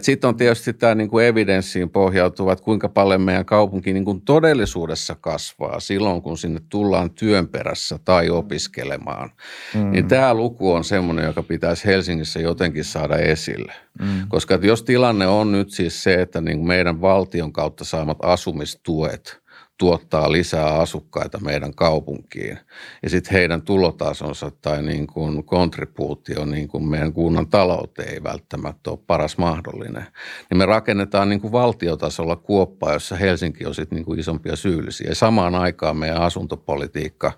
Sitten on tietysti tämä niin kuin evidenssiin pohjautuva, että kuinka paljon meidän kaupunki niin kuin todellisuudessa kasvaa silloin, kun sinne tullaan työn perässä tai opiskelemaan. Mm. Niin tämä luku on semmoinen, joka pitäisi Helsingissä jotenkin saada esille. Mm. Koska jos tilanne on nyt siis se, että niin meidän valtion kautta saamat asumistuet – tuottaa lisää asukkaita meidän kaupunkiin. Ja sitten heidän tulotasonsa tai niin kuin kontribuutio niin kuin meidän kunnan talouteen ei välttämättä ole paras mahdollinen. Niin me rakennetaan niin kuin valtiotasolla kuoppaa, jossa Helsinki on sitten niin kuin isompia syyllisiä. Ja samaan aikaan meidän asuntopolitiikka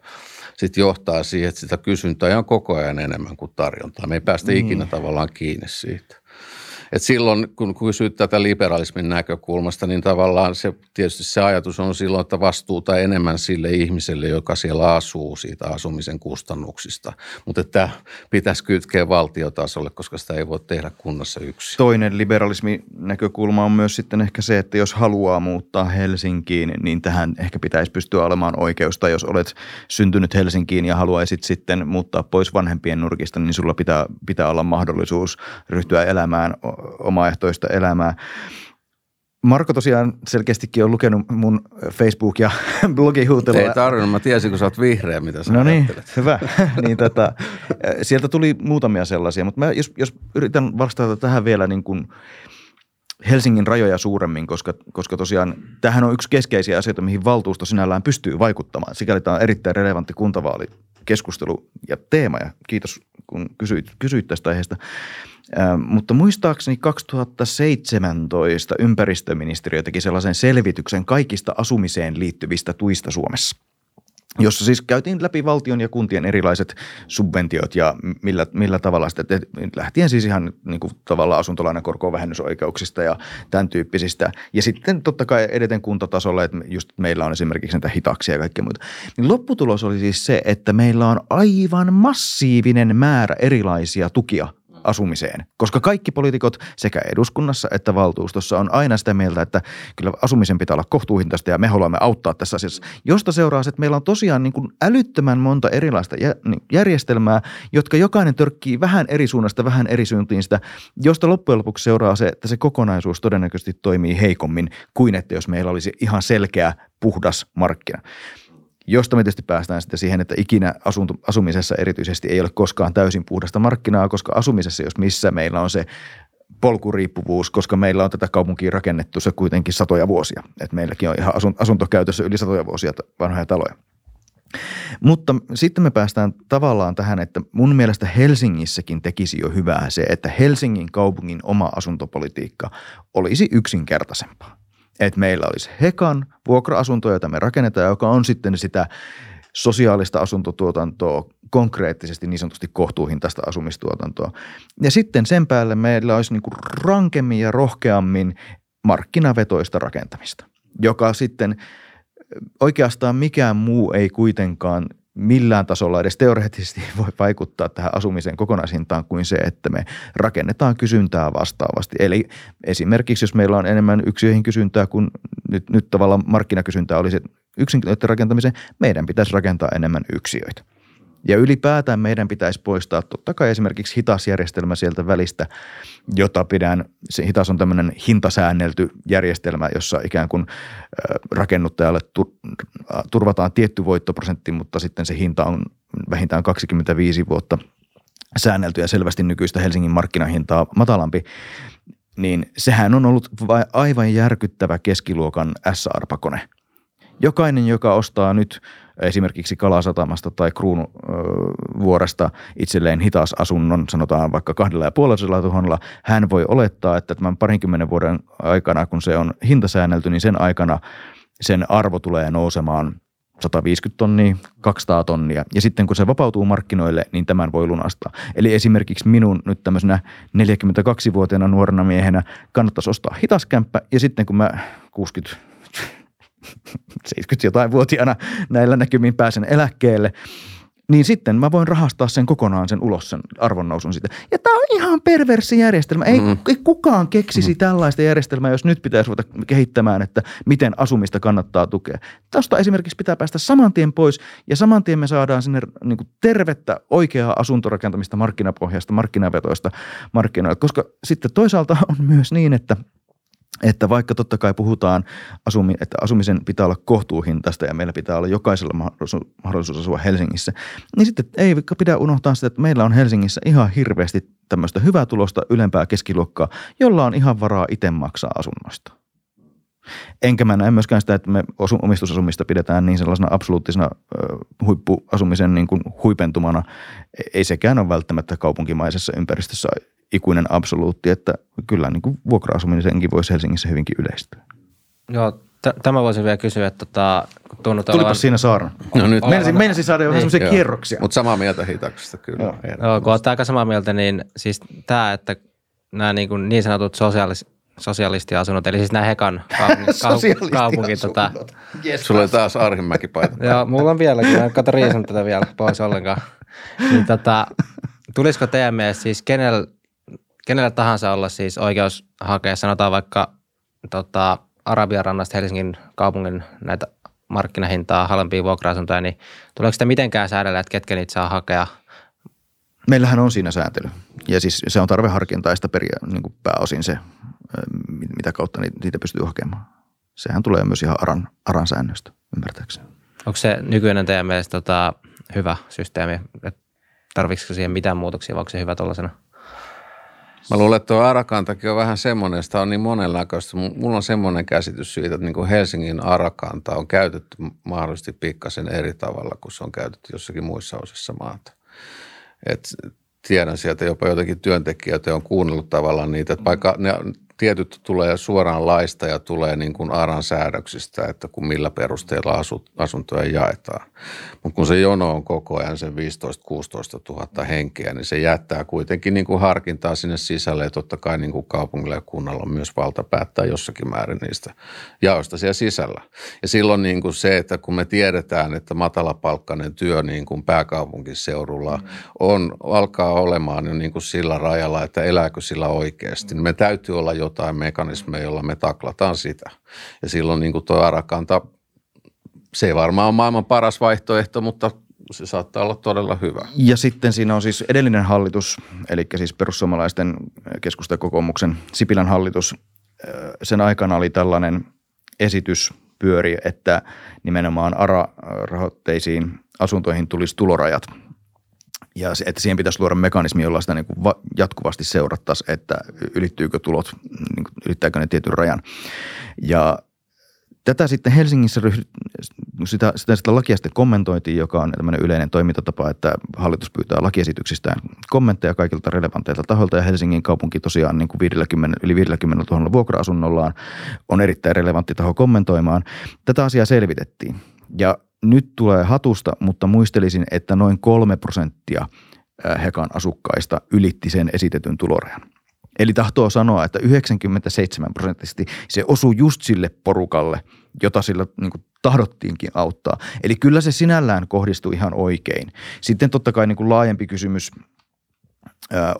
sitten johtaa siihen, että sitä kysyntää on koko ajan enemmän kuin tarjontaa. Me ei päästä mm. ikinä tavallaan kiinni siitä. Et silloin, kun kysyt tätä liberalismin näkökulmasta, niin tavallaan se, tietysti se ajatus on silloin, että vastuuta enemmän sille ihmiselle, joka siellä asuu siitä asumisen kustannuksista. Mutta että pitäisi kytkeä valtiotasolle, koska sitä ei voi tehdä kunnassa yksin. Toinen liberalismin näkökulma on myös sitten ehkä se, että jos haluaa muuttaa Helsinkiin, niin tähän ehkä pitäisi pystyä olemaan oikeus. Tai jos olet syntynyt Helsinkiin ja haluaisit sitten muuttaa pois vanhempien nurkista, niin sulla pitää, pitää olla mahdollisuus ryhtyä elämään omaehtoista elämää. Marko tosiaan selkeästikin on lukenut mun Facebook- ja blogihuutelua. Ei tarvinnut, mä tiesin, kun sä oot vihreä, mitä sä No niin, hyvä. niin tota, sieltä tuli muutamia sellaisia, mutta mä jos, jos yritän vastata tähän vielä niin kuin Helsingin rajoja suuremmin, koska, koska tosiaan tähän on yksi keskeisiä asioita, mihin valtuusto sinällään pystyy vaikuttamaan. Sikäli tämä on erittäin relevantti kuntavaalikeskustelu ja teema ja kiitos kun kysyit, kysyit tästä aiheesta mutta muistaakseni 2017 ympäristöministeriö teki sellaisen selvityksen kaikista asumiseen liittyvistä tuista Suomessa jossa siis käytiin läpi valtion ja kuntien erilaiset subventiot ja millä, millä tavalla sitä, lähtien siis ihan niin kuin tavallaan asuntolainakorkoon vähennysoikeuksista ja tämän tyyppisistä. Ja sitten totta kai edeten kuntatasolla, että just meillä on esimerkiksi näitä hitaksia ja kaikkea muuta. Niin lopputulos oli siis se, että meillä on aivan massiivinen määrä erilaisia tukia asumiseen. Koska kaikki poliitikot sekä eduskunnassa että valtuustossa on aina sitä mieltä, että kyllä asumisen pitää olla kohtuuhintaista ja me haluamme auttaa tässä asiassa. Josta seuraa että meillä on tosiaan niin kuin älyttömän monta erilaista niin järjestelmää, jotka jokainen törkkii vähän eri suunnasta, vähän eri suuntiin sitä, josta loppujen lopuksi seuraa se, että se kokonaisuus todennäköisesti toimii heikommin kuin että jos meillä olisi ihan selkeä puhdas markkina josta me tietysti päästään sitten siihen, että ikinä asunto, asumisessa erityisesti ei ole koskaan täysin puhdasta markkinaa, koska asumisessa, jos missä meillä on se polkuriippuvuus, koska meillä on tätä kaupunkia rakennettu se kuitenkin satoja vuosia. että meilläkin on ihan asuntokäytössä yli satoja vuosia vanhoja taloja. Mutta sitten me päästään tavallaan tähän, että mun mielestä Helsingissäkin tekisi jo hyvää se, että Helsingin kaupungin oma asuntopolitiikka olisi yksinkertaisempaa että meillä olisi Hekan vuokra-asuntoja, joita me rakennetaan, joka on sitten sitä sosiaalista asuntotuotantoa, konkreettisesti niin sanotusti kohtuuhintaista asumistuotantoa. Ja sitten sen päälle meillä olisi niin kuin rankemmin ja rohkeammin markkinavetoista rakentamista, joka sitten oikeastaan mikään muu ei kuitenkaan millään tasolla edes teoreettisesti voi vaikuttaa tähän asumisen kokonaishintaan kuin se, että me rakennetaan kysyntää vastaavasti. Eli esimerkiksi jos meillä on enemmän yksiöihin kysyntää kuin nyt, nyt tavallaan markkinakysyntää olisi yksinkertaisen rakentamisen, meidän pitäisi rakentaa enemmän yksiöitä. Ja ylipäätään meidän pitäisi poistaa totta kai esimerkiksi hitasjärjestelmä sieltä välistä, jota pidän, se hitas on tämmöinen hintasäännelty järjestelmä, jossa ikään kuin rakennuttajalle turvataan tietty voittoprosentti, mutta sitten se hinta on vähintään 25 vuotta säännelty ja selvästi nykyistä Helsingin markkinahintaa matalampi, niin sehän on ollut aivan järkyttävä keskiluokan SR-pakone. Jokainen, joka ostaa nyt – esimerkiksi Kalasatamasta tai Kruunuvuoresta itselleen hitas asunnon, sanotaan vaikka kahdella ja puolisella tuhannella, hän voi olettaa, että tämän parinkymmenen vuoden aikana, kun se on hintasäännelty, niin sen aikana sen arvo tulee nousemaan 150 tonnia, 200 tonnia. Ja sitten kun se vapautuu markkinoille, niin tämän voi lunastaa. Eli esimerkiksi minun nyt tämmöisenä 42-vuotiaana nuorena miehenä kannattaisi ostaa hitaskämppä ja sitten kun mä 60 70 jotain vuotiaana näillä näkymin pääsen eläkkeelle, niin sitten mä voin rahastaa sen kokonaan sen ulos sen arvonnousun sitä. Ja tämä on ihan perversi järjestelmä. Ei, mm. ei kukaan keksisi mm. tällaista järjestelmää, jos nyt pitäisi ruveta kehittämään, että miten asumista kannattaa tukea. Tuosta esimerkiksi pitää päästä saman tien pois ja saman tien me saadaan sinne niin kuin tervettä oikeaa asuntorakentamista markkinapohjasta, markkinavetoista markkinoille. Koska sitten toisaalta on myös niin, että – että vaikka totta kai puhutaan, että asumisen pitää olla kohtuuhintaista ja meillä pitää olla jokaisella mahdollisuus asua Helsingissä, niin sitten ei pidä unohtaa sitä, että meillä on Helsingissä ihan hirveästi tämmöistä hyvää tulosta ylempää keskiluokkaa, jolla on ihan varaa itse maksaa asunnoista. Enkä mä näe myöskään sitä, että me omistusasumista pidetään niin sellaisena absoluuttisena huippuasumisen niin kuin huipentumana. Ei sekään ole välttämättä kaupunkimaisessa ympäristössä ikuinen absoluutti, että kyllä niin kuin vuokra-asumisenkin voisi Helsingissä hyvinkin yleistyä. Joo, t- tämä voisin vielä kysyä, että tota, tuntuu Tulipas olevan... siinä saara. No nyt. Meinasin, meinasin saada jo niin. semmoisia kierroksia. Mutta samaa mieltä hitaksesta kyllä. Joo, Joo kun olette aika samaa mieltä, niin siis tämä, että nämä niin, kuin niin sanotut sosiaalis, sosialistiasunnot, eli siis nämä Hekan kaupungin, kaupunki. Tota, yes. Sulla oli taas Arhimäki paita. Joo, mulla on vieläkin, mä en kato riisun tätä vielä pois ollenkaan. Niin tota, tulisiko teidän mielestä siis kenellä, kenellä tahansa olla siis oikeus hakea, sanotaan vaikka tota, Arabian rannasta Helsingin kaupungin näitä markkinahintaa halvempia vuokra-asuntoja, niin tuleeko sitä mitenkään säädellä, että ketkä niitä saa hakea? Meillähän on siinä säätely. Ja siis se on tarveharkintaista periä, niin kuin pääosin se, mitä kautta niitä pystyy hakemaan. Sehän tulee myös ihan ARAN, ARAN säännöstä, ymmärtääkseni. Onko se nykyinen teidän mielestä tota, hyvä systeemi? Tarvitsisiko siihen mitään muutoksia, vai onko se hyvä tuollaisena? Mä luulen, että tuo Arakantakin on vähän semmoinen, sitä on niin monenlaista. Mulla on semmoinen käsitys siitä, että niin kuin Helsingin Arakanta on käytetty mahdollisesti pikkasen eri tavalla kuin se on käytetty jossakin muissa osissa maata. Et tiedän sieltä jopa jotakin työntekijöitä on kuunnellut tavallaan niitä, että vaikka ne tietyt tulee suoraan laista ja tulee niin kuin ARAN säädöksistä, että kun millä perusteella asuntoja jaetaan. Mutta kun se jono on koko ajan sen 15-16 000 henkeä, niin se jättää kuitenkin niin kuin harkintaa sinne sisälle ja totta kai niin kuin kaupungilla ja kunnalla on myös valta päättää jossakin määrin niistä jaoista siellä sisällä. Ja silloin niin kuin se, että kun me tiedetään, että matalapalkkainen työ niin kuin pääkaupunkiseudulla mm. on, alkaa olemaan jo niin kuin sillä rajalla, että elääkö sillä oikeasti, niin me täytyy olla jo jotain mekanismeja, joilla me taklataan sitä. Ja silloin niin kuin tuo arakanta, se varmaan ole maailman paras vaihtoehto, mutta se saattaa olla todella hyvä. Ja sitten siinä on siis edellinen hallitus, eli siis perussuomalaisten keskustakokoomuksen Sipilän hallitus. Sen aikana oli tällainen esitys pyöri, että nimenomaan ARA-rahoitteisiin asuntoihin tulisi tulorajat – ja että siihen pitäisi luoda mekanismi, jolla sitä niin kuin jatkuvasti seurattaisiin, että ylittyykö tulot, niin kuin, ylittääkö ne tietyn rajan. Ja tätä sitten Helsingissä sitä, sitä, sitä lakia sitten kommentoitiin, joka on tämmöinen yleinen toimintatapa, että hallitus pyytää lakiesityksistään kommentteja kaikilta relevanteilta tahoilta ja Helsingin kaupunki tosiaan niin kuin 50, yli 50 000 vuokra-asunnollaan on erittäin relevantti taho kommentoimaan. Tätä asiaa selvitettiin ja nyt tulee hatusta, mutta muistelisin, että noin kolme prosenttia Hekan asukkaista ylitti sen esitetyn tulorajan. Eli tahtoo sanoa, että 97 prosenttisesti se osuu just sille porukalle, jota sillä niin kuin tahdottiinkin auttaa. Eli kyllä se sinällään kohdistui ihan oikein. Sitten totta kai niin kuin laajempi kysymys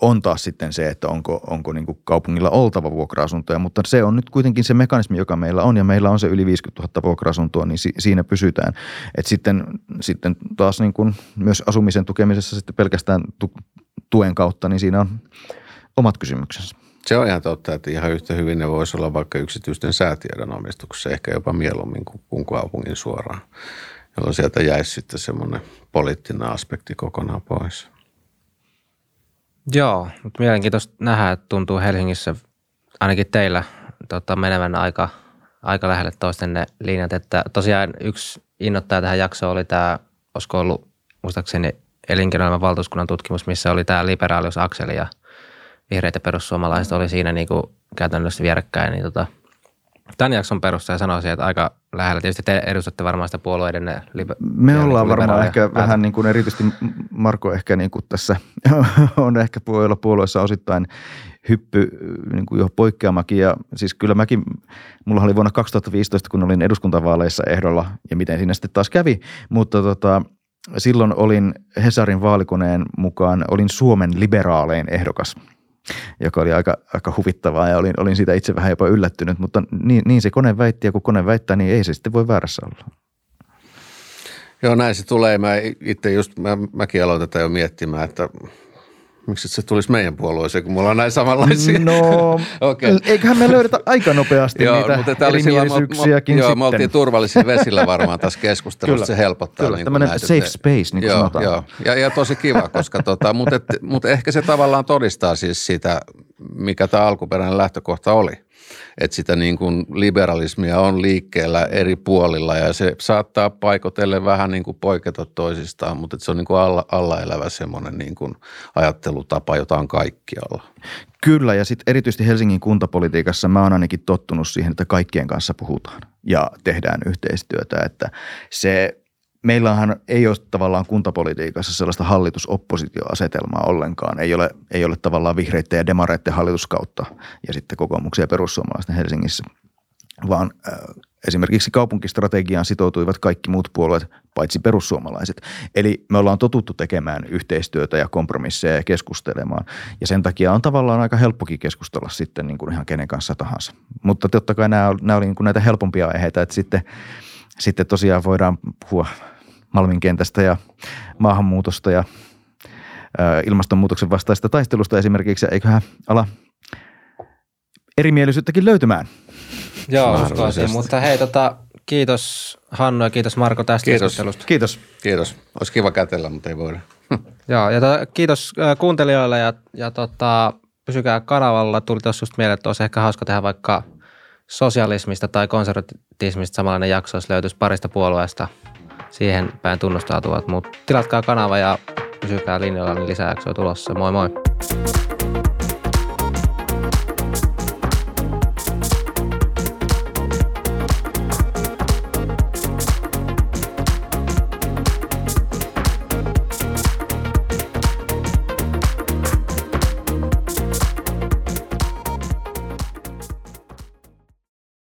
on taas sitten se, että onko, onko niin kaupungilla oltava vuokra-asuntoja, mutta se on nyt kuitenkin se mekanismi, joka meillä on ja meillä on se yli 50 000 vuokra-asuntoa, niin si, siinä pysytään. Et sitten, sitten taas niin kuin myös asumisen tukemisessa sitten pelkästään tu, tuen kautta, niin siinä on omat kysymyksensä. Se on ihan totta, että ihan yhtä hyvin ne voisi olla vaikka yksityisten säätiöiden omistuksessa, ehkä jopa mieluummin kuin, kuin kaupungin suoraan, jolloin sieltä jäisi sitten semmoinen poliittinen aspekti kokonaan pois. Joo, mutta mielenkiintoista nähdä, että tuntuu Helsingissä ainakin teillä tota, menevän aika, aika lähelle toisten linjat. Että tosiaan yksi innoittaja tähän jaksoon oli tämä, olisiko ollut muistaakseni elinkeinoelämän valtuuskunnan tutkimus, missä oli tämä liberaaliusakseli ja vihreät ja perussuomalaiset oli siinä niin kuin käytännössä vierekkäin. Niin tota, tämän jakson perusteella sanoisin, että aika lähellä. Tietysti te edustatte varmaan sitä puolueiden libe- Me ollaan varmaan ehkä päätä. vähän niin kuin erityisesti Marko ehkä niin kuin tässä on ehkä puolueella puolueessa osittain hyppy niin kuin jo poikkeamakin. Ja siis kyllä mäkin, mulla oli vuonna 2015, kun olin eduskuntavaaleissa ehdolla ja miten siinä sitten taas kävi, mutta tota, silloin olin Hesarin vaalikoneen mukaan, olin Suomen liberaalein ehdokas – joka oli aika, aika huvittavaa ja olin, olin siitä itse vähän jopa yllättynyt, mutta niin, niin se kone väitti ja kun kone väittää, niin ei se sitten voi väärässä olla. Joo, näin se tulee. Mä itse just, mä, mäkin aloin tätä jo miettimään, että Miksi se tulisi meidän puolueeseen, kun mulla on näin samanlaisia? No, okay. eiköhän me löydetä aika nopeasti joo, niitä mutta tämä erimielisyyksiäkin Joo, sitten. me oltiin turvallisilla vesillä varmaan tässä keskustelussa, se helpottaa. Kyllä, niin tämmöinen näitä, safe space, niin kuin joo, sanotaan. Joo, ja, ja tosi kiva, koska tota, mutta, et, mutta ehkä se tavallaan todistaa siis sitä, mikä tämä alkuperäinen lähtökohta oli. Että sitä niin kuin liberalismia on liikkeellä eri puolilla ja se saattaa paikotelle vähän niin kuin poiketa toisistaan, mutta se on niin kuin alla, alla elävä semmoinen niin kuin ajattelutapa, jota on kaikkialla. Kyllä, ja sitten erityisesti Helsingin kuntapolitiikassa mä oon ainakin tottunut siihen, että kaikkien kanssa puhutaan ja tehdään yhteistyötä, että se meillähän ei ole tavallaan kuntapolitiikassa sellaista hallitusoppositioasetelmaa ollenkaan. Ei ole, ei ole tavallaan vihreiden ja demareiden hallituskautta ja sitten kokoomuksia perussuomalaisten Helsingissä, vaan äh, esimerkiksi kaupunkistrategiaan sitoutuivat kaikki muut puolueet, paitsi perussuomalaiset. Eli me ollaan totuttu tekemään yhteistyötä ja kompromisseja ja keskustelemaan. Ja sen takia on tavallaan aika helppokin keskustella sitten niin kuin ihan kenen kanssa tahansa. Mutta totta kai nämä, nämä oli niin näitä helpompia aiheita, että sitten, sitten tosiaan voidaan puhua Malmin kentästä ja maahanmuutosta ja ilmastonmuutoksen vastaista taistelusta esimerkiksi. Eiköhän ala erimielisyyttäkin löytymään. Joo, uskoisin. Mutta hei, tota, kiitos Hannu ja kiitos Marko tästä kiitos. keskustelusta. Kiitos. Kiitos. Olisi kiva kätellä, mutta ei voida. Joo, ja to, kiitos kuuntelijoille ja, ja tota, pysykää kanavalla. Tuli tuossa just mieleen, että olisi ehkä hauska tehdä vaikka sosialismista tai konservatismista samanlainen jakso, jos löytyisi parista puolueesta siihen päin tunnustautuvat. Mutta tilatkaa kanava ja pysykää linjalla, niin lisää jaksoja tulossa. Moi moi!